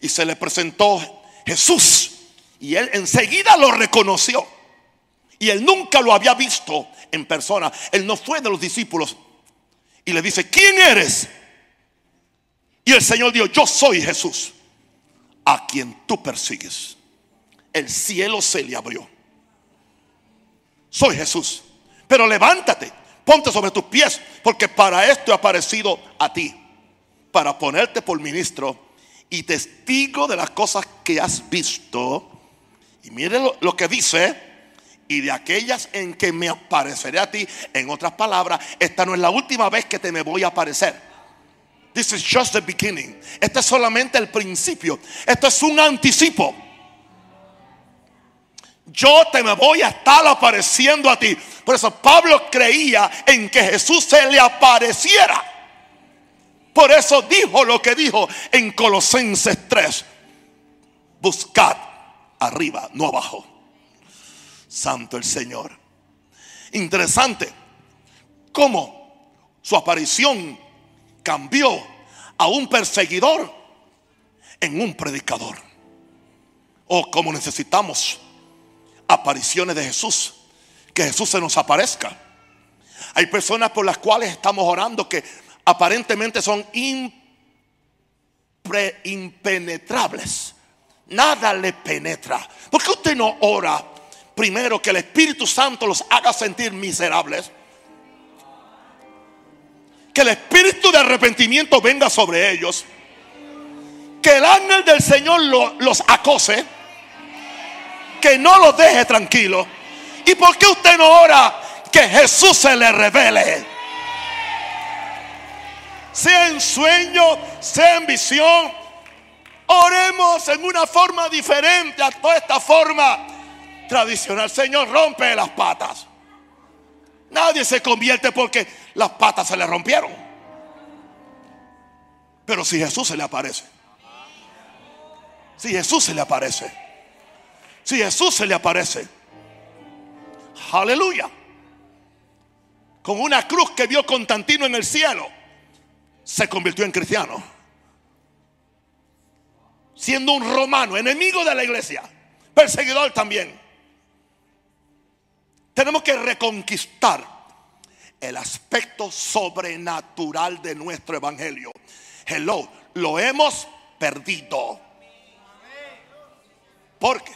y se le presentó Jesús. Y él enseguida lo reconoció. Y él nunca lo había visto en persona. Él no fue de los discípulos. Y le dice, ¿quién eres? Y el Señor dijo, yo soy Jesús, a quien tú persigues. El cielo se le abrió. Soy Jesús. Pero levántate, ponte sobre tus pies, porque para esto he aparecido a ti para ponerte por ministro y testigo de las cosas que has visto. Y mire lo, que dice, y de aquellas en que me apareceré a ti. En otras palabras, esta no es la última vez que te me voy a aparecer. This is just the beginning. Este es solamente el principio. Esto es un anticipo. Yo te me voy a estar apareciendo a ti. Por eso Pablo creía en que Jesús se le apareciera. Por eso dijo lo que dijo en Colosenses 3. Buscad arriba, no abajo. Santo el Señor. Interesante cómo su aparición cambió a un perseguidor en un predicador. O oh, como necesitamos apariciones de Jesús. Que Jesús se nos aparezca. Hay personas por las cuales estamos orando que aparentemente son impenetrables. Nada le penetra. ¿Por qué usted no ora primero que el Espíritu Santo los haga sentir miserables? Que el Espíritu de arrepentimiento venga sobre ellos. Que el ángel del Señor los acose. Que no los deje tranquilos. ¿Y por qué usted no ora que Jesús se le revele? Sea en sueño, sea en visión. Oremos en una forma diferente a toda esta forma tradicional. Señor, rompe las patas. Nadie se convierte porque las patas se le rompieron. Pero si Jesús se le aparece. Si Jesús se le aparece. Si Jesús se le aparece. Aleluya. Con una cruz que vio Constantino en el cielo. Se convirtió en cristiano. Siendo un romano, enemigo de la iglesia. Perseguidor también. Tenemos que reconquistar el aspecto sobrenatural de nuestro evangelio. Hello, lo hemos perdido. Porque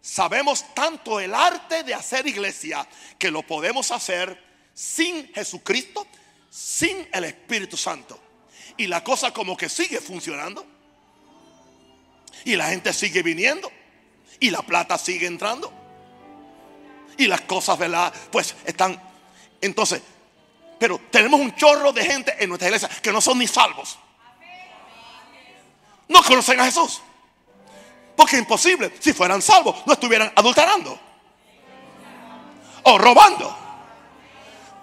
sabemos tanto el arte de hacer iglesia que lo podemos hacer sin Jesucristo, sin el Espíritu Santo. Y la cosa como que sigue funcionando. Y la gente sigue viniendo. Y la plata sigue entrando. Y las cosas, ¿verdad? Pues están. Entonces, pero tenemos un chorro de gente en nuestra iglesia que no son ni salvos. No conocen a Jesús. Porque es imposible. Si fueran salvos, no estuvieran adulterando. O robando.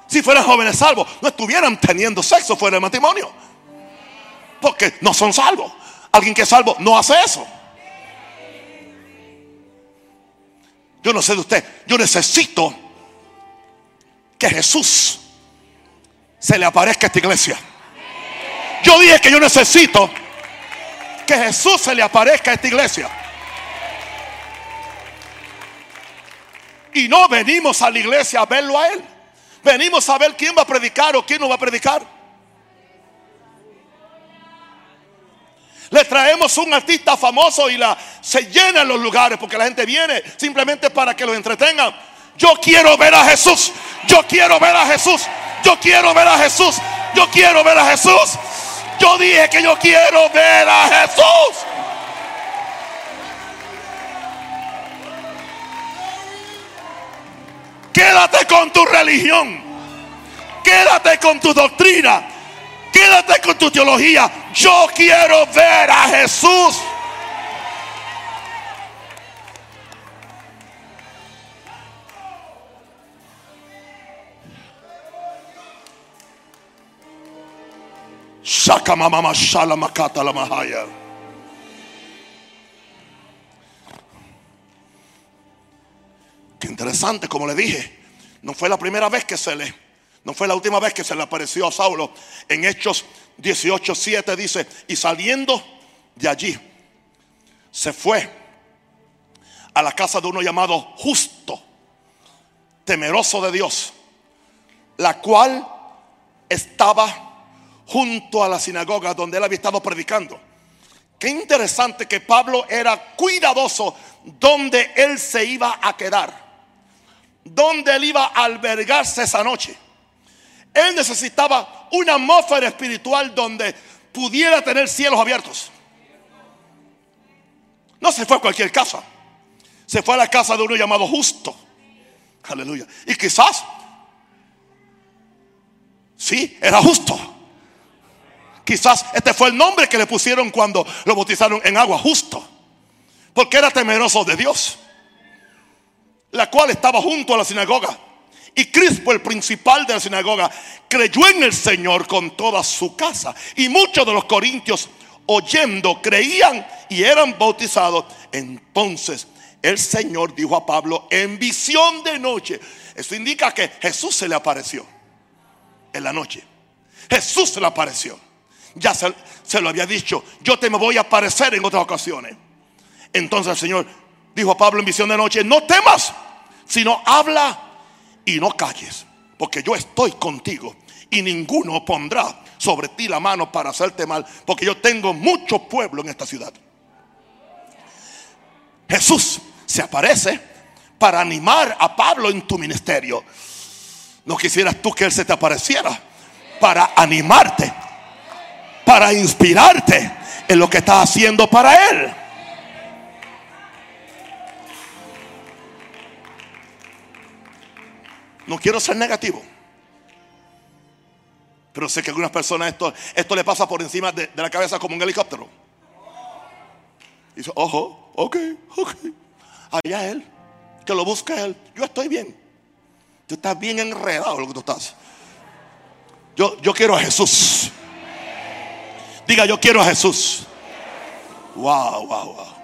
Si fueran jóvenes salvos, no estuvieran teniendo sexo fuera del matrimonio. Porque no son salvos. Alguien que es salvo no hace eso. Yo no sé de usted. Yo necesito que Jesús se le aparezca a esta iglesia. Yo dije que yo necesito que Jesús se le aparezca a esta iglesia. Y no venimos a la iglesia a verlo a Él. Venimos a ver quién va a predicar o quién no va a predicar. Le traemos un artista famoso y la, se llenan los lugares porque la gente viene simplemente para que los entretengan. Yo quiero ver a Jesús. Yo quiero ver a Jesús. Yo quiero ver a Jesús. Yo quiero ver a Jesús. Yo dije que yo quiero ver a Jesús. Quédate con tu religión. Quédate con tu doctrina. Quédate con tu teología. Yo quiero ver a Jesús. Shaka mama shala makata la mahaya. Interesante, como le dije, no fue la primera vez que se le, no fue la última vez que se le apareció a Saulo. En Hechos 18:7 dice, y saliendo de allí, se fue a la casa de uno llamado Justo, temeroso de Dios, la cual estaba junto a la sinagoga donde él había estado predicando. Qué interesante que Pablo era cuidadoso donde él se iba a quedar, donde él iba a albergarse esa noche. Él necesitaba una atmósfera espiritual donde pudiera tener cielos abiertos. No se fue a cualquier casa, se fue a la casa de uno llamado justo. Aleluya. Y quizás, sí, era justo. Quizás este fue el nombre que le pusieron cuando lo bautizaron en agua, justo. Porque era temeroso de Dios. La cual estaba junto a la sinagoga. Y Crispo, el principal de la sinagoga, creyó en el Señor con toda su casa. Y muchos de los corintios, oyendo, creían y eran bautizados. Entonces el Señor dijo a Pablo en visión de noche. Eso indica que Jesús se le apareció en la noche. Jesús se le apareció. Ya se, lo había dicho. Yo te me voy a aparecer en otras ocasiones. Entonces el Señor dijo a Pablo en visión de noche, no temas, sino habla y no calles, porque yo estoy contigo y ninguno pondrá sobre ti la mano para hacerte mal, porque yo tengo mucho pueblo en esta ciudad. Jesús se aparece para animar a Pablo en tu ministerio. No quisieras tú que Él se te apareciera para animarte para inspirarte en lo que estás haciendo para Él. No quiero ser negativo. Pero sé que a algunas personas esto, esto le pasa por encima de, de la cabeza como un helicóptero. Y dice, ojo, ok, ok. Allá él, que lo busque él. Yo estoy bien. Tú estás bien enredado lo que tú estás. Yo, yo quiero a Jesús. Diga, yo quiero a Jesús. Wow, wow, wow.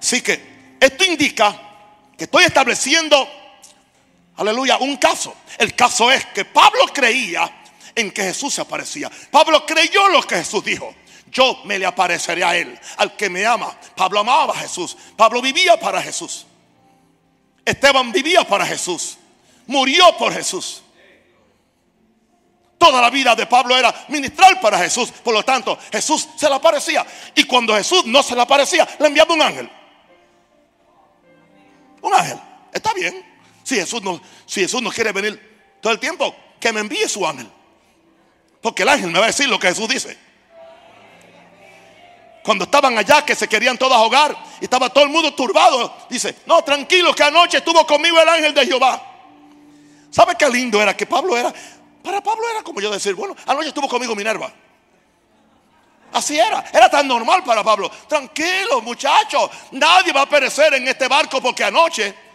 Así que esto indica que estoy estableciendo, aleluya, un caso. El caso es que Pablo creía en que Jesús se aparecía. Pablo creyó lo que Jesús dijo. Yo me le apareceré a él, al que me ama. Pablo amaba a Jesús. Pablo vivía para Jesús. Esteban vivía para Jesús. Murió por Jesús. Toda la vida de Pablo era ministrar para Jesús. Por lo tanto, Jesús se le aparecía. Y cuando Jesús no se le aparecía, le enviaba un ángel. Un ángel. Está bien. Si Jesús no, si Jesús no quiere venir todo el tiempo, que me envíe su ángel. Porque el ángel me va a decir lo que Jesús dice. Cuando estaban allá que se querían todos ahogar y estaba todo el mundo turbado, dice, no, tranquilo que anoche estuvo conmigo el ángel de Jehová. ¿Sabe qué lindo era? Que Pablo era, para Pablo era como yo decir, bueno, anoche estuvo conmigo Minerva. Así era, era tan normal para Pablo. Tranquilo, muchachos, nadie va a perecer en este barco porque anoche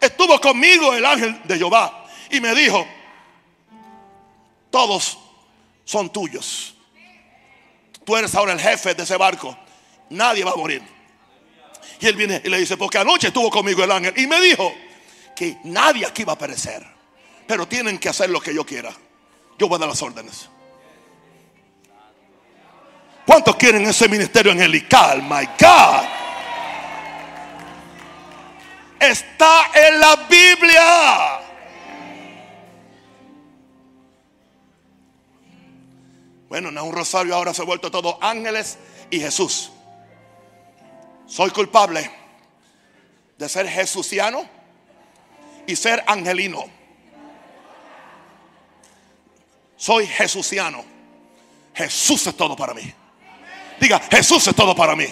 estuvo conmigo el ángel de Jehová y me dijo, todos son tuyos. Tú eres ahora el jefe de ese barco. Nadie va a morir. Y él viene y le dice, porque anoche estuvo conmigo el ángel y me dijo que nadie aquí va a perecer. Pero tienen que hacer lo que yo quiera. Yo voy a dar las órdenes. ¿Cuántos quieren ese ministerio angelical? My God. Está en la Biblia. Bueno, no un rosario, ahora se ha vuelto todo ángeles y Jesús. Soy culpable de ser jesuciano y ser angelino. Soy jesuciano. Jesús es todo para mí. Diga, Jesús es todo para mí.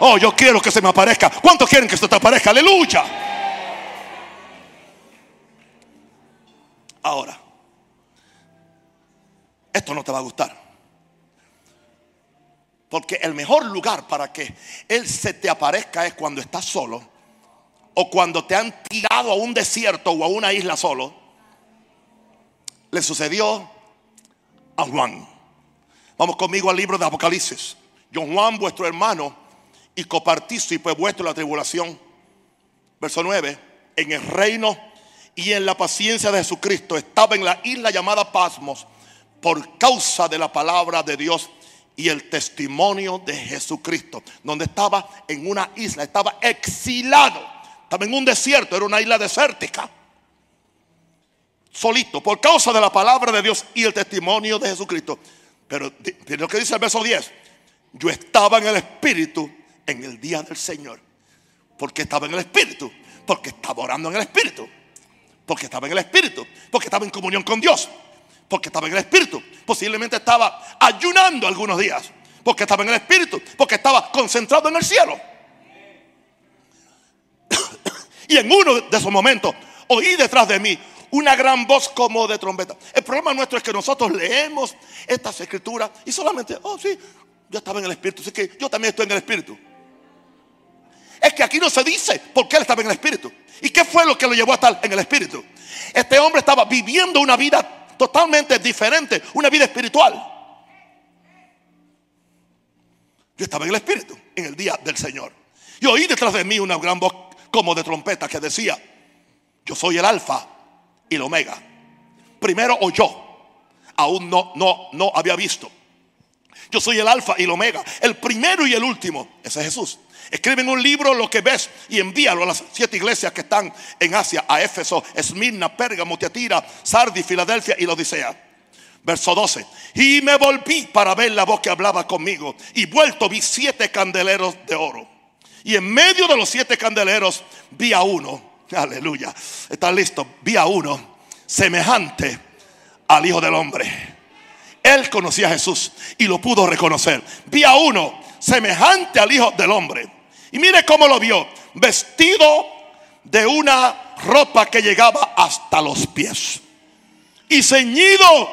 Oh, yo quiero que se me aparezca. ¿Cuántos quieren que se te aparezca? Aleluya. Ahora, esto no te va a gustar. Porque el mejor lugar para que Él se te aparezca es cuando estás solo o cuando te han tirado a un desierto o a una isla solo. Le sucedió a Juan. Vamos conmigo al libro de Apocalipsis. Yo Juan, vuestro hermano y copartícipe vuestro la tribulación. Verso 9. En el reino y en la paciencia de Jesucristo estaba en la isla llamada Pasmos por causa de la palabra de Dios y el testimonio de Jesucristo, donde estaba en una isla, estaba exilado, estaba en un desierto, era una isla desértica, solito, por causa de la palabra de Dios y el testimonio de Jesucristo. Pero lo que dice el verso 10, yo estaba en el Espíritu en el día del Señor. porque estaba en el Espíritu? Porque estaba orando en el Espíritu. Porque estaba en el Espíritu. Porque estaba en comunión con Dios porque estaba en el Espíritu. Posiblemente estaba ayunando algunos días, porque estaba en el Espíritu, porque estaba concentrado en el cielo. y en uno de esos momentos oí detrás de mí una gran voz como de trompeta. El problema nuestro es que nosotros leemos estas escrituras y solamente, oh sí, yo estaba en el Espíritu, así que yo también estoy en el Espíritu. Es que aquí no se dice por qué él estaba en el Espíritu. ¿Y qué fue lo que lo llevó a estar en el Espíritu? Este hombre estaba viviendo una vida totalmente diferente, una vida espiritual. Yo estaba en el Espíritu en el día del Señor. Y oí detrás de mí una gran voz como de trompeta que decía, yo soy el alfa y el omega. Primero oyó, aún no, no, no había visto. Yo soy el alfa y el omega, el primero y el último. Ese es Jesús. Escribe en un libro lo que ves y envíalo a las siete iglesias que están en Asia, a Éfeso, Esmirna, Pérgamo, Tiatira, Sardi, Filadelfia y la Odisea. Verso 12. Y me volví para ver la voz que hablaba conmigo. Y vuelto vi siete candeleros de oro. Y en medio de los siete candeleros vi a uno. Aleluya. Está listo. Vi a uno semejante al Hijo del Hombre. Él conocía a Jesús y lo pudo reconocer. Vi a uno semejante al Hijo del Hombre y mire cómo lo vio, vestido de una ropa que llegaba hasta los pies y ceñido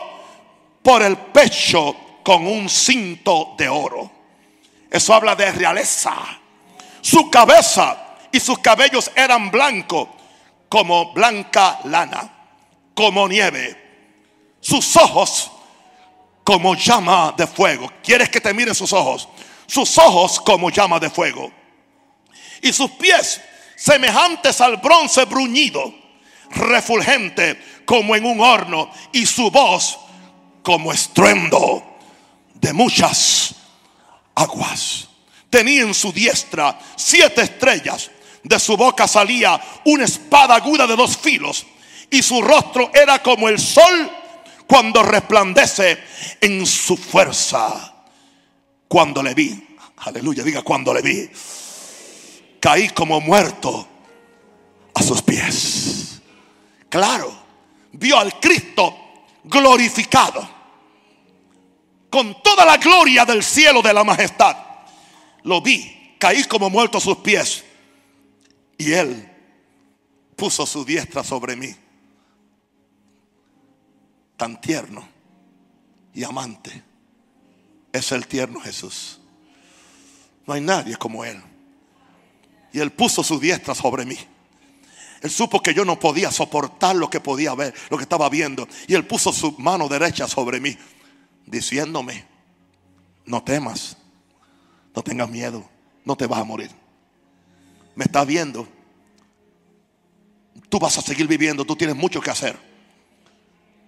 por el pecho con un cinto de oro. Eso habla de realeza. Su cabeza y sus cabellos eran blancos como blanca lana, como nieve. Sus ojos como llama de fuego. ¿Quieres que te miren sus ojos? Sus ojos como llama de fuego. Y sus pies semejantes al bronce bruñido, refulgente como en un horno. Y su voz como estruendo de muchas aguas. Tenía en su diestra siete estrellas. De su boca salía una espada aguda de dos filos. Y su rostro era como el sol cuando resplandece en su fuerza. Cuando le vi, aleluya, diga cuando le vi, caí como muerto a sus pies. Claro, vio al Cristo glorificado con toda la gloria del cielo de la majestad. Lo vi, caí como muerto a sus pies. Y él puso su diestra sobre mí. Tan tierno y amante es el tierno Jesús. No hay nadie como él. Y él puso su diestra sobre mí. Él supo que yo no podía soportar lo que podía ver, lo que estaba viendo. Y él puso su mano derecha sobre mí, diciéndome, no temas, no tengas miedo, no te vas a morir. Me estás viendo. Tú vas a seguir viviendo, tú tienes mucho que hacer.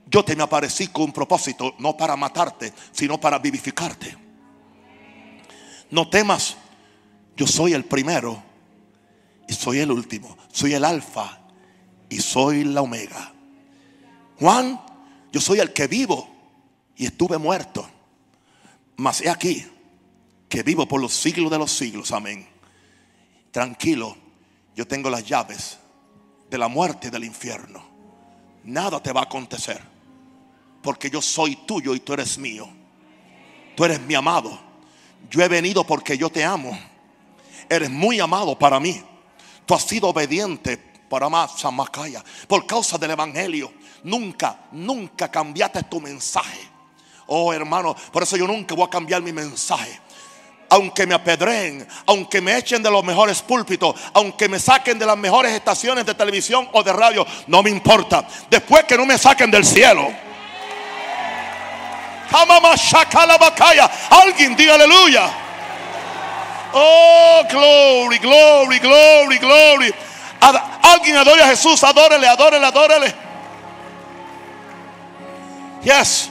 Yo te me aparecí con un propósito, no para matarte, sino para vivificarte. No temas, yo soy el primero y soy el último. Soy el alfa y soy la omega. Juan, yo soy el que vivo y estuve muerto. Mas he aquí que vivo por los siglos de los siglos. Amén. Tranquilo, yo tengo las llaves de la muerte y del infierno. Nada te va a acontecer. Porque yo soy tuyo y tú eres mío. Tú eres mi amado. Yo he venido porque yo te amo. Eres muy amado para mí. Tú has sido obediente para más Macaya. Por causa del Evangelio. Nunca, nunca cambiaste tu mensaje. Oh hermano, por eso yo nunca voy a cambiar mi mensaje. Aunque me apedreen, aunque me echen de los mejores púlpitos, aunque me saquen de las mejores estaciones de televisión o de radio, no me importa. Después que no me saquen del cielo. Alguien diga aleluya. Oh, glory, glory, glory, glory. Alguien adore a Jesús, adórele, adórele, adórele. Yes.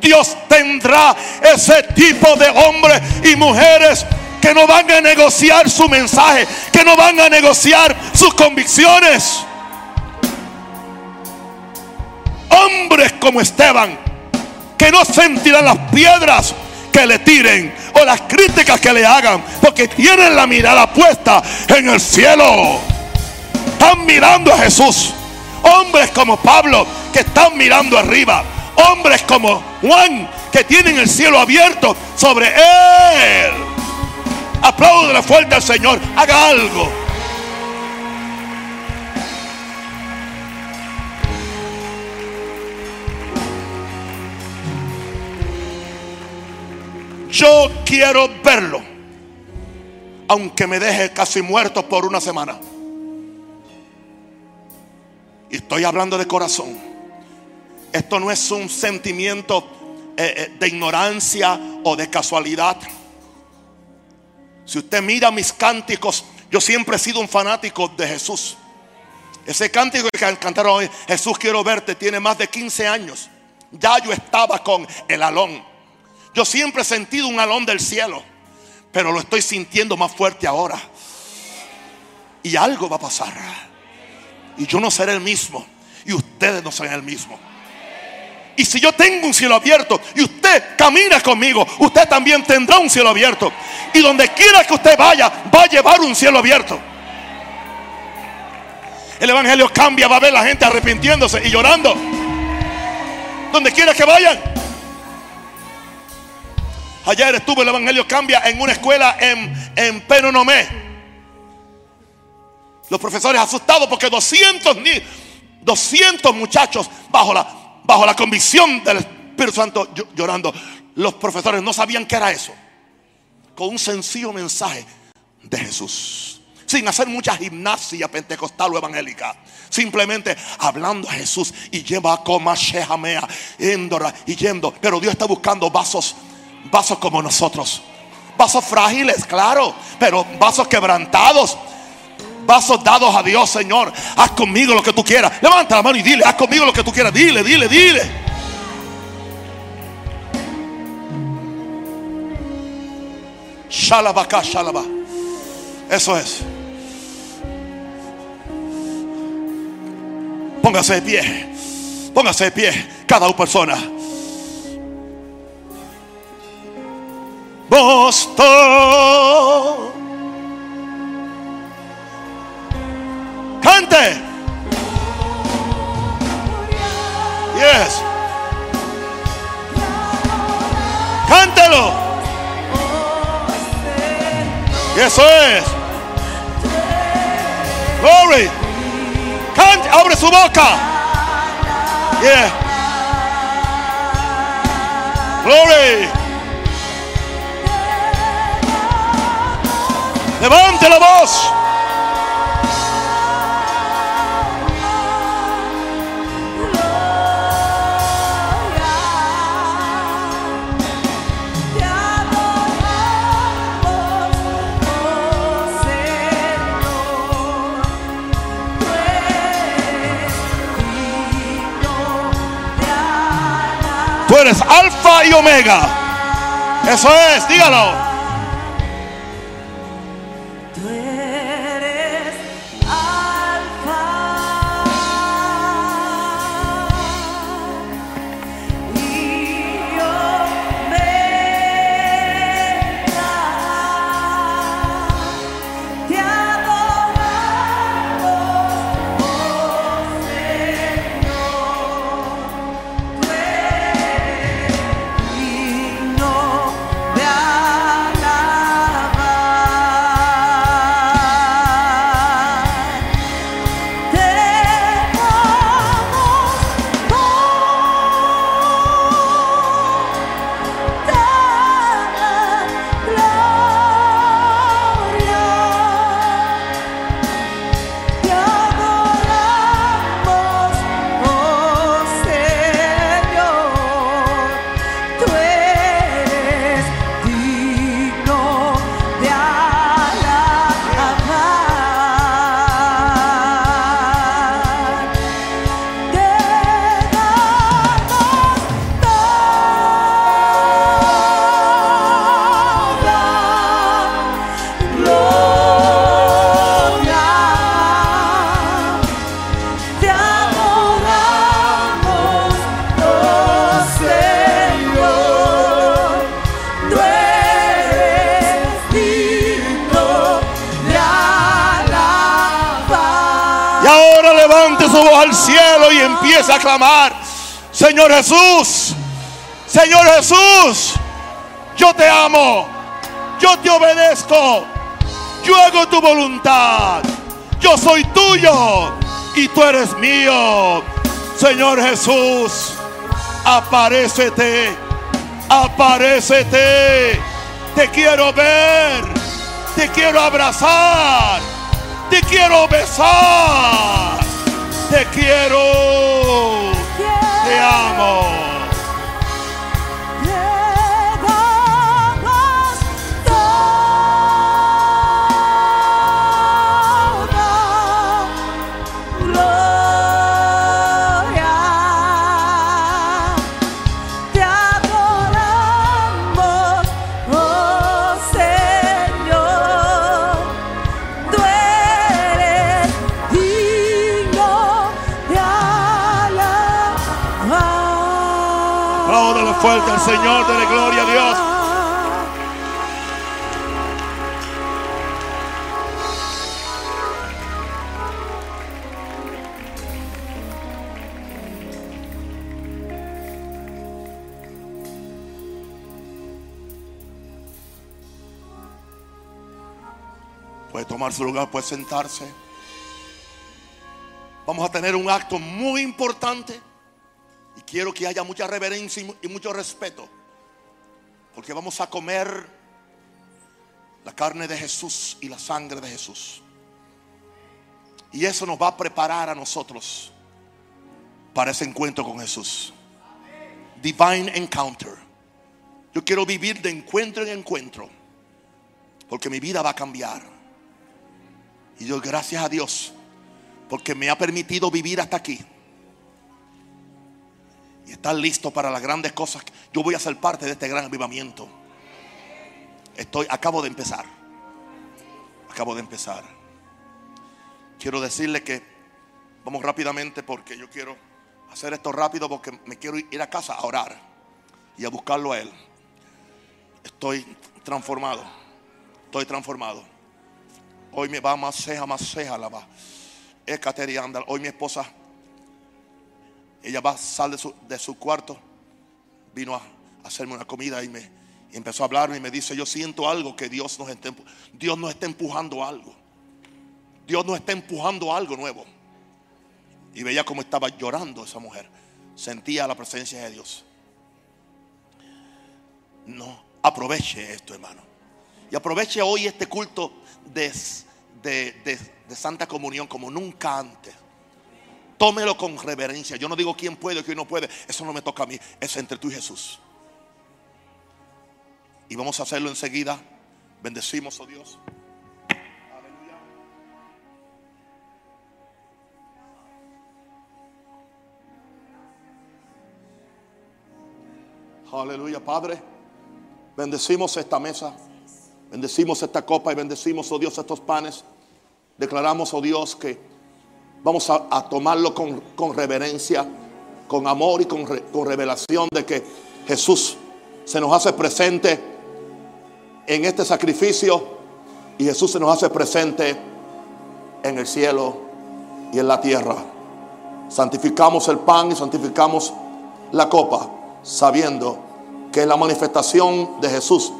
Dios tendrá ese tipo de hombres y mujeres que no van a negociar su mensaje, que no van a negociar sus convicciones. Hombres como Esteban, que no sentirán las piedras que le tiren o las críticas que le hagan, porque tienen la mirada puesta en el cielo. Están mirando a Jesús. Hombres como Pablo que están mirando arriba. Hombres como Juan que tienen el cielo abierto sobre él. la fuerte al Señor. Haga algo. Yo quiero verlo. Aunque me deje casi muerto por una semana. Y estoy hablando de corazón. Esto no es un sentimiento eh, eh, de ignorancia o de casualidad. Si usted mira mis cánticos, yo siempre he sido un fanático de Jesús. Ese cántico que cantaron hoy, Jesús quiero verte, tiene más de 15 años. Ya yo estaba con el alón. Yo siempre he sentido un alón del cielo, pero lo estoy sintiendo más fuerte ahora. Y algo va a pasar. Y yo no seré el mismo. Y ustedes no serán el mismo. Y si yo tengo un cielo abierto y usted camina conmigo, usted también tendrá un cielo abierto. Y donde quiera que usted vaya, va a llevar un cielo abierto. El evangelio cambia, va a ver la gente arrepintiéndose y llorando. Donde quiera que vayan. Ayer estuvo el Evangelio Cambia en una escuela en, en Penonomé. Los profesores asustados porque 200, 200 muchachos bajo la, bajo la convicción del Espíritu Santo llorando. Los profesores no sabían qué era eso. Con un sencillo mensaje de Jesús. Sin hacer mucha gimnasia pentecostal o evangélica. Simplemente hablando a Jesús y lleva a coma Shehamea, Endora y yendo. Pero Dios está buscando vasos, vasos como nosotros. Vasos frágiles, claro, pero vasos quebrantados vasos dados a Dios, Señor. Haz conmigo lo que tú quieras. Levanta la mano y dile, haz conmigo lo que tú quieras. Dile, dile, dile. Shalabaka, shalaba. Eso es. Póngase de pie. Póngase de pie. Cada persona. Boston. Cante. Yes. Cántelo. Eso es. Glory. Cante, abre su boca. Yeah. Glory. Levante la voz. Tú eres alfa y omega. Eso es, dígalo. A clamar, Señor Jesús, Señor Jesús, yo te amo, yo te obedezco, yo hago tu voluntad, yo soy tuyo y tú eres mío. Señor Jesús, aparécete, aparécete, te quiero ver, te quiero abrazar, te quiero besar. Te quiero. Te fuerte al Señor, de gloria a Dios. Puede tomar su lugar, puede sentarse. Vamos a tener un acto muy importante quiero que haya mucha reverencia y mucho respeto. Porque vamos a comer la carne de Jesús y la sangre de Jesús. Y eso nos va a preparar a nosotros para ese encuentro con Jesús. Divine encounter. Yo quiero vivir de encuentro en encuentro. Porque mi vida va a cambiar. Y yo gracias a Dios. Porque me ha permitido vivir hasta aquí. Estar listo para las grandes cosas. Yo voy a ser parte de este gran avivamiento. Estoy, acabo de empezar. Acabo de empezar. Quiero decirle que vamos rápidamente porque yo quiero hacer esto rápido porque me quiero ir a casa a orar y a buscarlo a Él. Estoy transformado. Estoy transformado. Hoy me va más ceja, más ceja la va. Hoy mi esposa, ella va a salir de su, de su cuarto. Vino a hacerme una comida y me empezó a hablarme y me dice, yo siento algo que Dios nos está, Dios nos está empujando algo. Dios nos está empujando algo nuevo. Y veía cómo estaba llorando esa mujer. Sentía la presencia de Dios. No, aproveche esto, hermano. Y aproveche hoy este culto de, de, Santa Comunión como nunca antes. Tómelo con reverencia. Yo no digo quién puede o quién no puede. Eso no me toca a mí. Es entre tú y Jesús. Y vamos a hacerlo enseguida. Bendecimos, oh Dios. Aleluya, Padre. Bendecimos esta mesa. Bendecimos esta copa y bendecimos, oh Dios, estos panes. Declaramos, oh Dios, que vamos a, tomarlo con, reverencia, con amor y con, con revelación de que Jesús se nos hace presente en este sacrificio y Jesús se nos hace presente en el cielo y en la tierra. Santificamos el pan y santificamos la copa sabiendo que es la manifestación de Jesús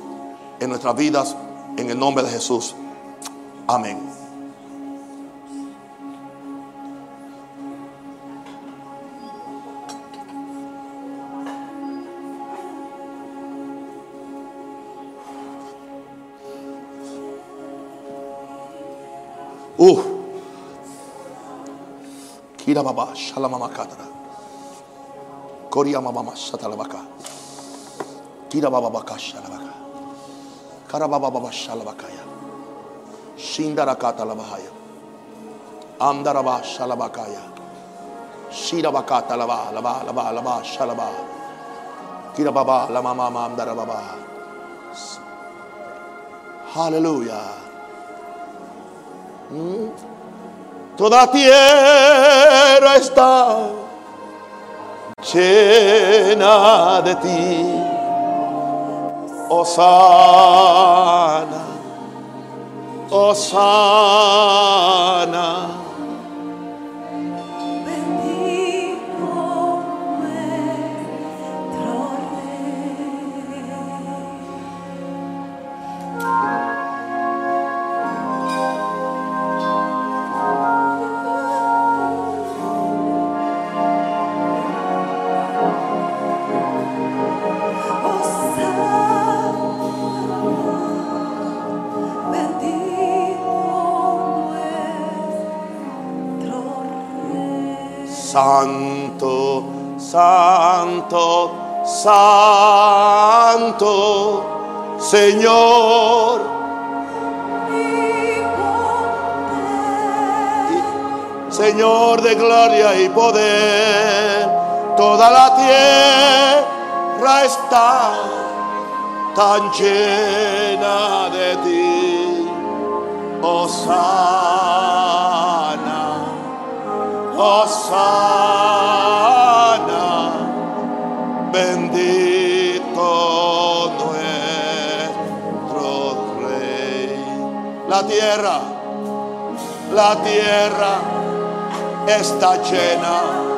en nuestras vidas, en el nombre de Jesús. Amén. Uh. Kira baba, shalama Korea mama shatalabaka. Kira baba baka shalabaka. Kara baba baba shalabakaya. Shindara kata labahaya. Amdaraba shalabakaya. Shira bakata laba laba laba laba shalaba. Kira baba lama mama amdara baba. Toda tierra está llena de ti. Osana, Osana. Santo, Santo, Santo, Señor. Señor de gloria y poder, toda la tierra está tan llena de ti. Oh, sana, bendito nuestro Rey. La tierra, la tierra está llena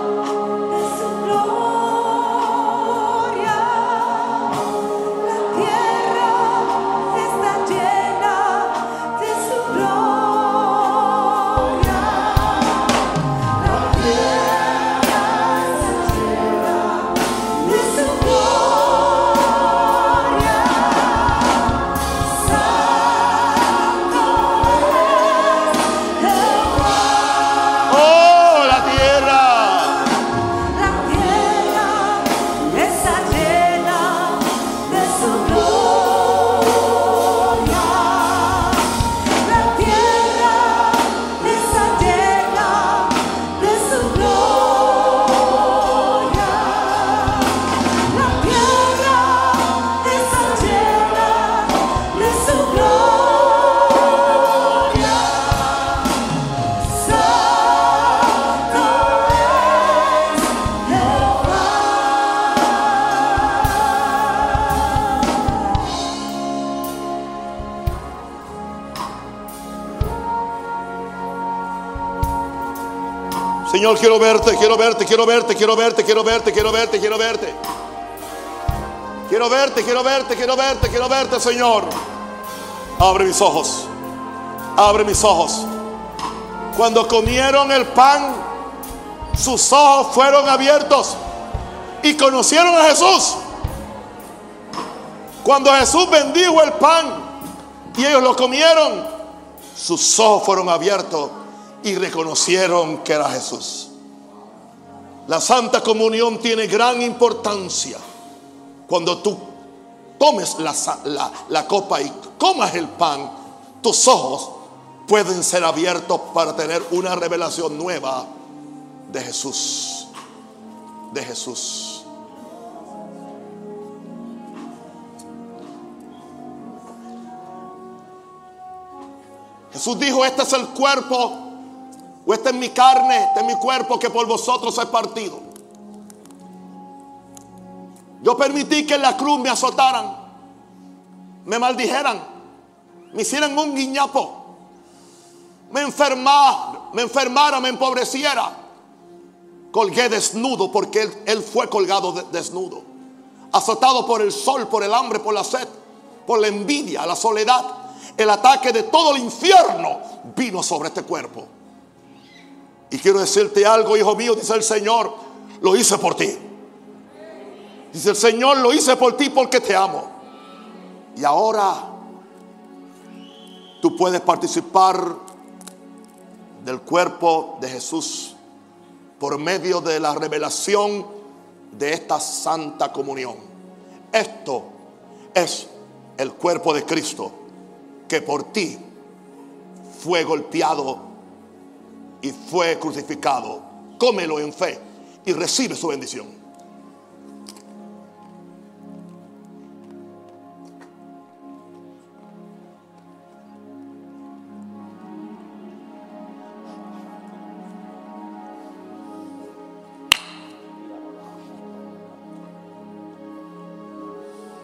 Quiero verte, quiero verte, quiero verte, quiero verte, quiero verte, quiero verte, quiero verte. Quiero verte, quiero verte, quiero verte, quiero verte, Señor. Abre mis ojos. Abre mis ojos. Cuando comieron el pan, sus ojos fueron abiertos y conocieron a Jesús. Cuando Jesús bendijo el pan y ellos lo comieron, sus ojos fueron abiertos y reconocieron que era Jesús. La Santa Comunión tiene gran importancia. Cuando tú tomes la, la, copa y comas el pan, tus ojos pueden ser abiertos para tener una revelación nueva de Jesús. De Jesús. Jesús dijo, este es el cuerpo, o esta es mi carne, este es mi cuerpo que por vosotros he partido. Yo permití que en la cruz me azotaran, me maldijeran, me hicieran un guiñapo, me enfermara, me enfermara, me empobreciera. Colgué desnudo porque él, fue colgado desnudo, azotado por el sol, por el hambre, por la sed, por la envidia, la soledad el ataque de todo el infierno vino sobre este cuerpo. Y quiero decirte algo, hijo mío, dice el Señor, lo hice por ti. Dice el Señor, lo hice por ti porque te amo. Y ahora tú puedes participar del cuerpo de Jesús por medio de la revelación de esta santa comunión. Esto es el cuerpo de Cristo que por ti fue golpeado y fue crucificado. Cómelo en fe y recibe su bendición.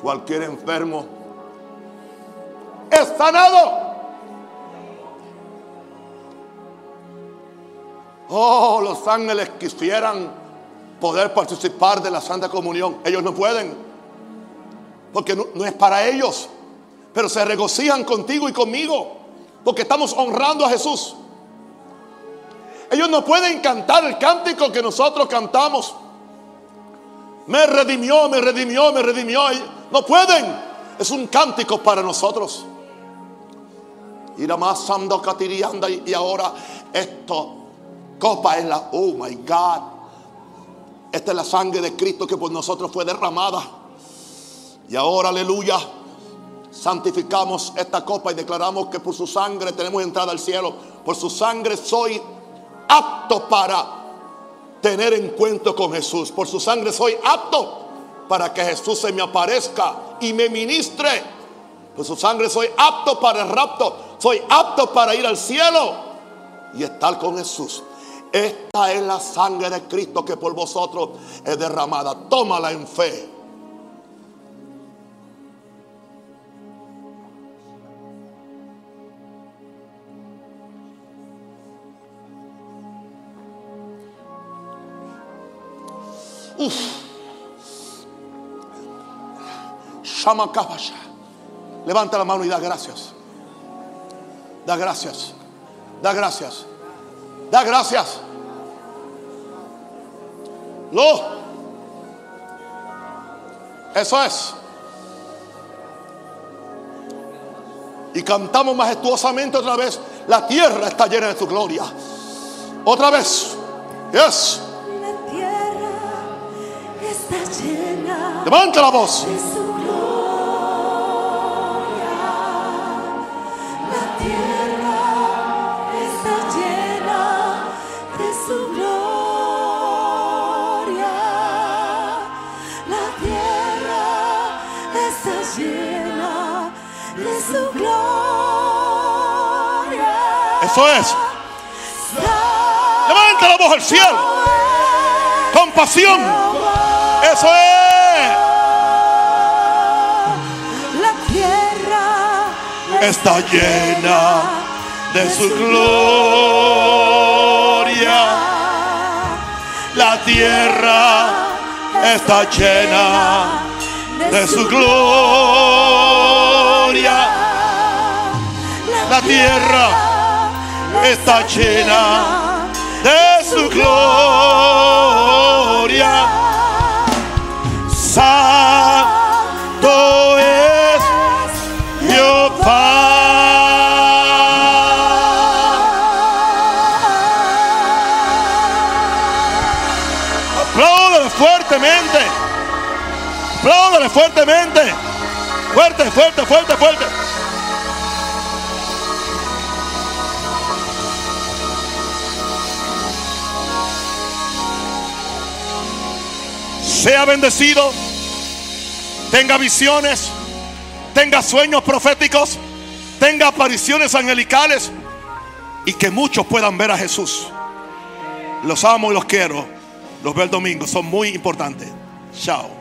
Cualquier enfermo es sanado. Oh, los ángeles quisieran poder participar de la Santa Comunión. Ellos no pueden, porque no, es para ellos. Pero se regocijan contigo y conmigo, porque estamos honrando a Jesús. Ellos no pueden cantar el cántico que nosotros cantamos. Me redimió, me redimió, me redimió. No pueden. Es un cántico para nosotros. Y y ahora esto, copa es la, oh my God. Esta es la sangre de Cristo que por nosotros fue derramada. Y ahora, aleluya, santificamos esta copa y declaramos que por su sangre tenemos entrada al cielo. Por su sangre soy apto para tener encuentro con Jesús. Por su sangre soy apto para que Jesús se me aparezca y me ministre. Por su sangre soy apto para el rapto soy apto para ir al cielo y estar con Jesús. Esta es la sangre de Cristo que por vosotros es derramada. Tómala en fe. Uf. Levanta la mano y da gracias. Da gracias. Da gracias. Da gracias. Lo. Eso es. Y cantamos majestuosamente otra vez. La tierra está llena de su gloria. Otra vez. Yes. La tierra está llena. Levanta la voz. Eso es. Levanta la voz al cielo. Compasión. Eso es. La tierra está llena de su gloria. La tierra está llena de su gloria. La tierra está llena de su gloria. Santo es Jehová. Apláudale fuertemente. Apláudale fuertemente. Fuerte, fuerte, fuerte, fuerte. Sea bendecido. Tenga visiones. Tenga sueños proféticos. Tenga apariciones angelicales. Y que muchos puedan ver a Jesús. Los amo y los quiero. Los veo el domingo. Son muy importantes. Chao.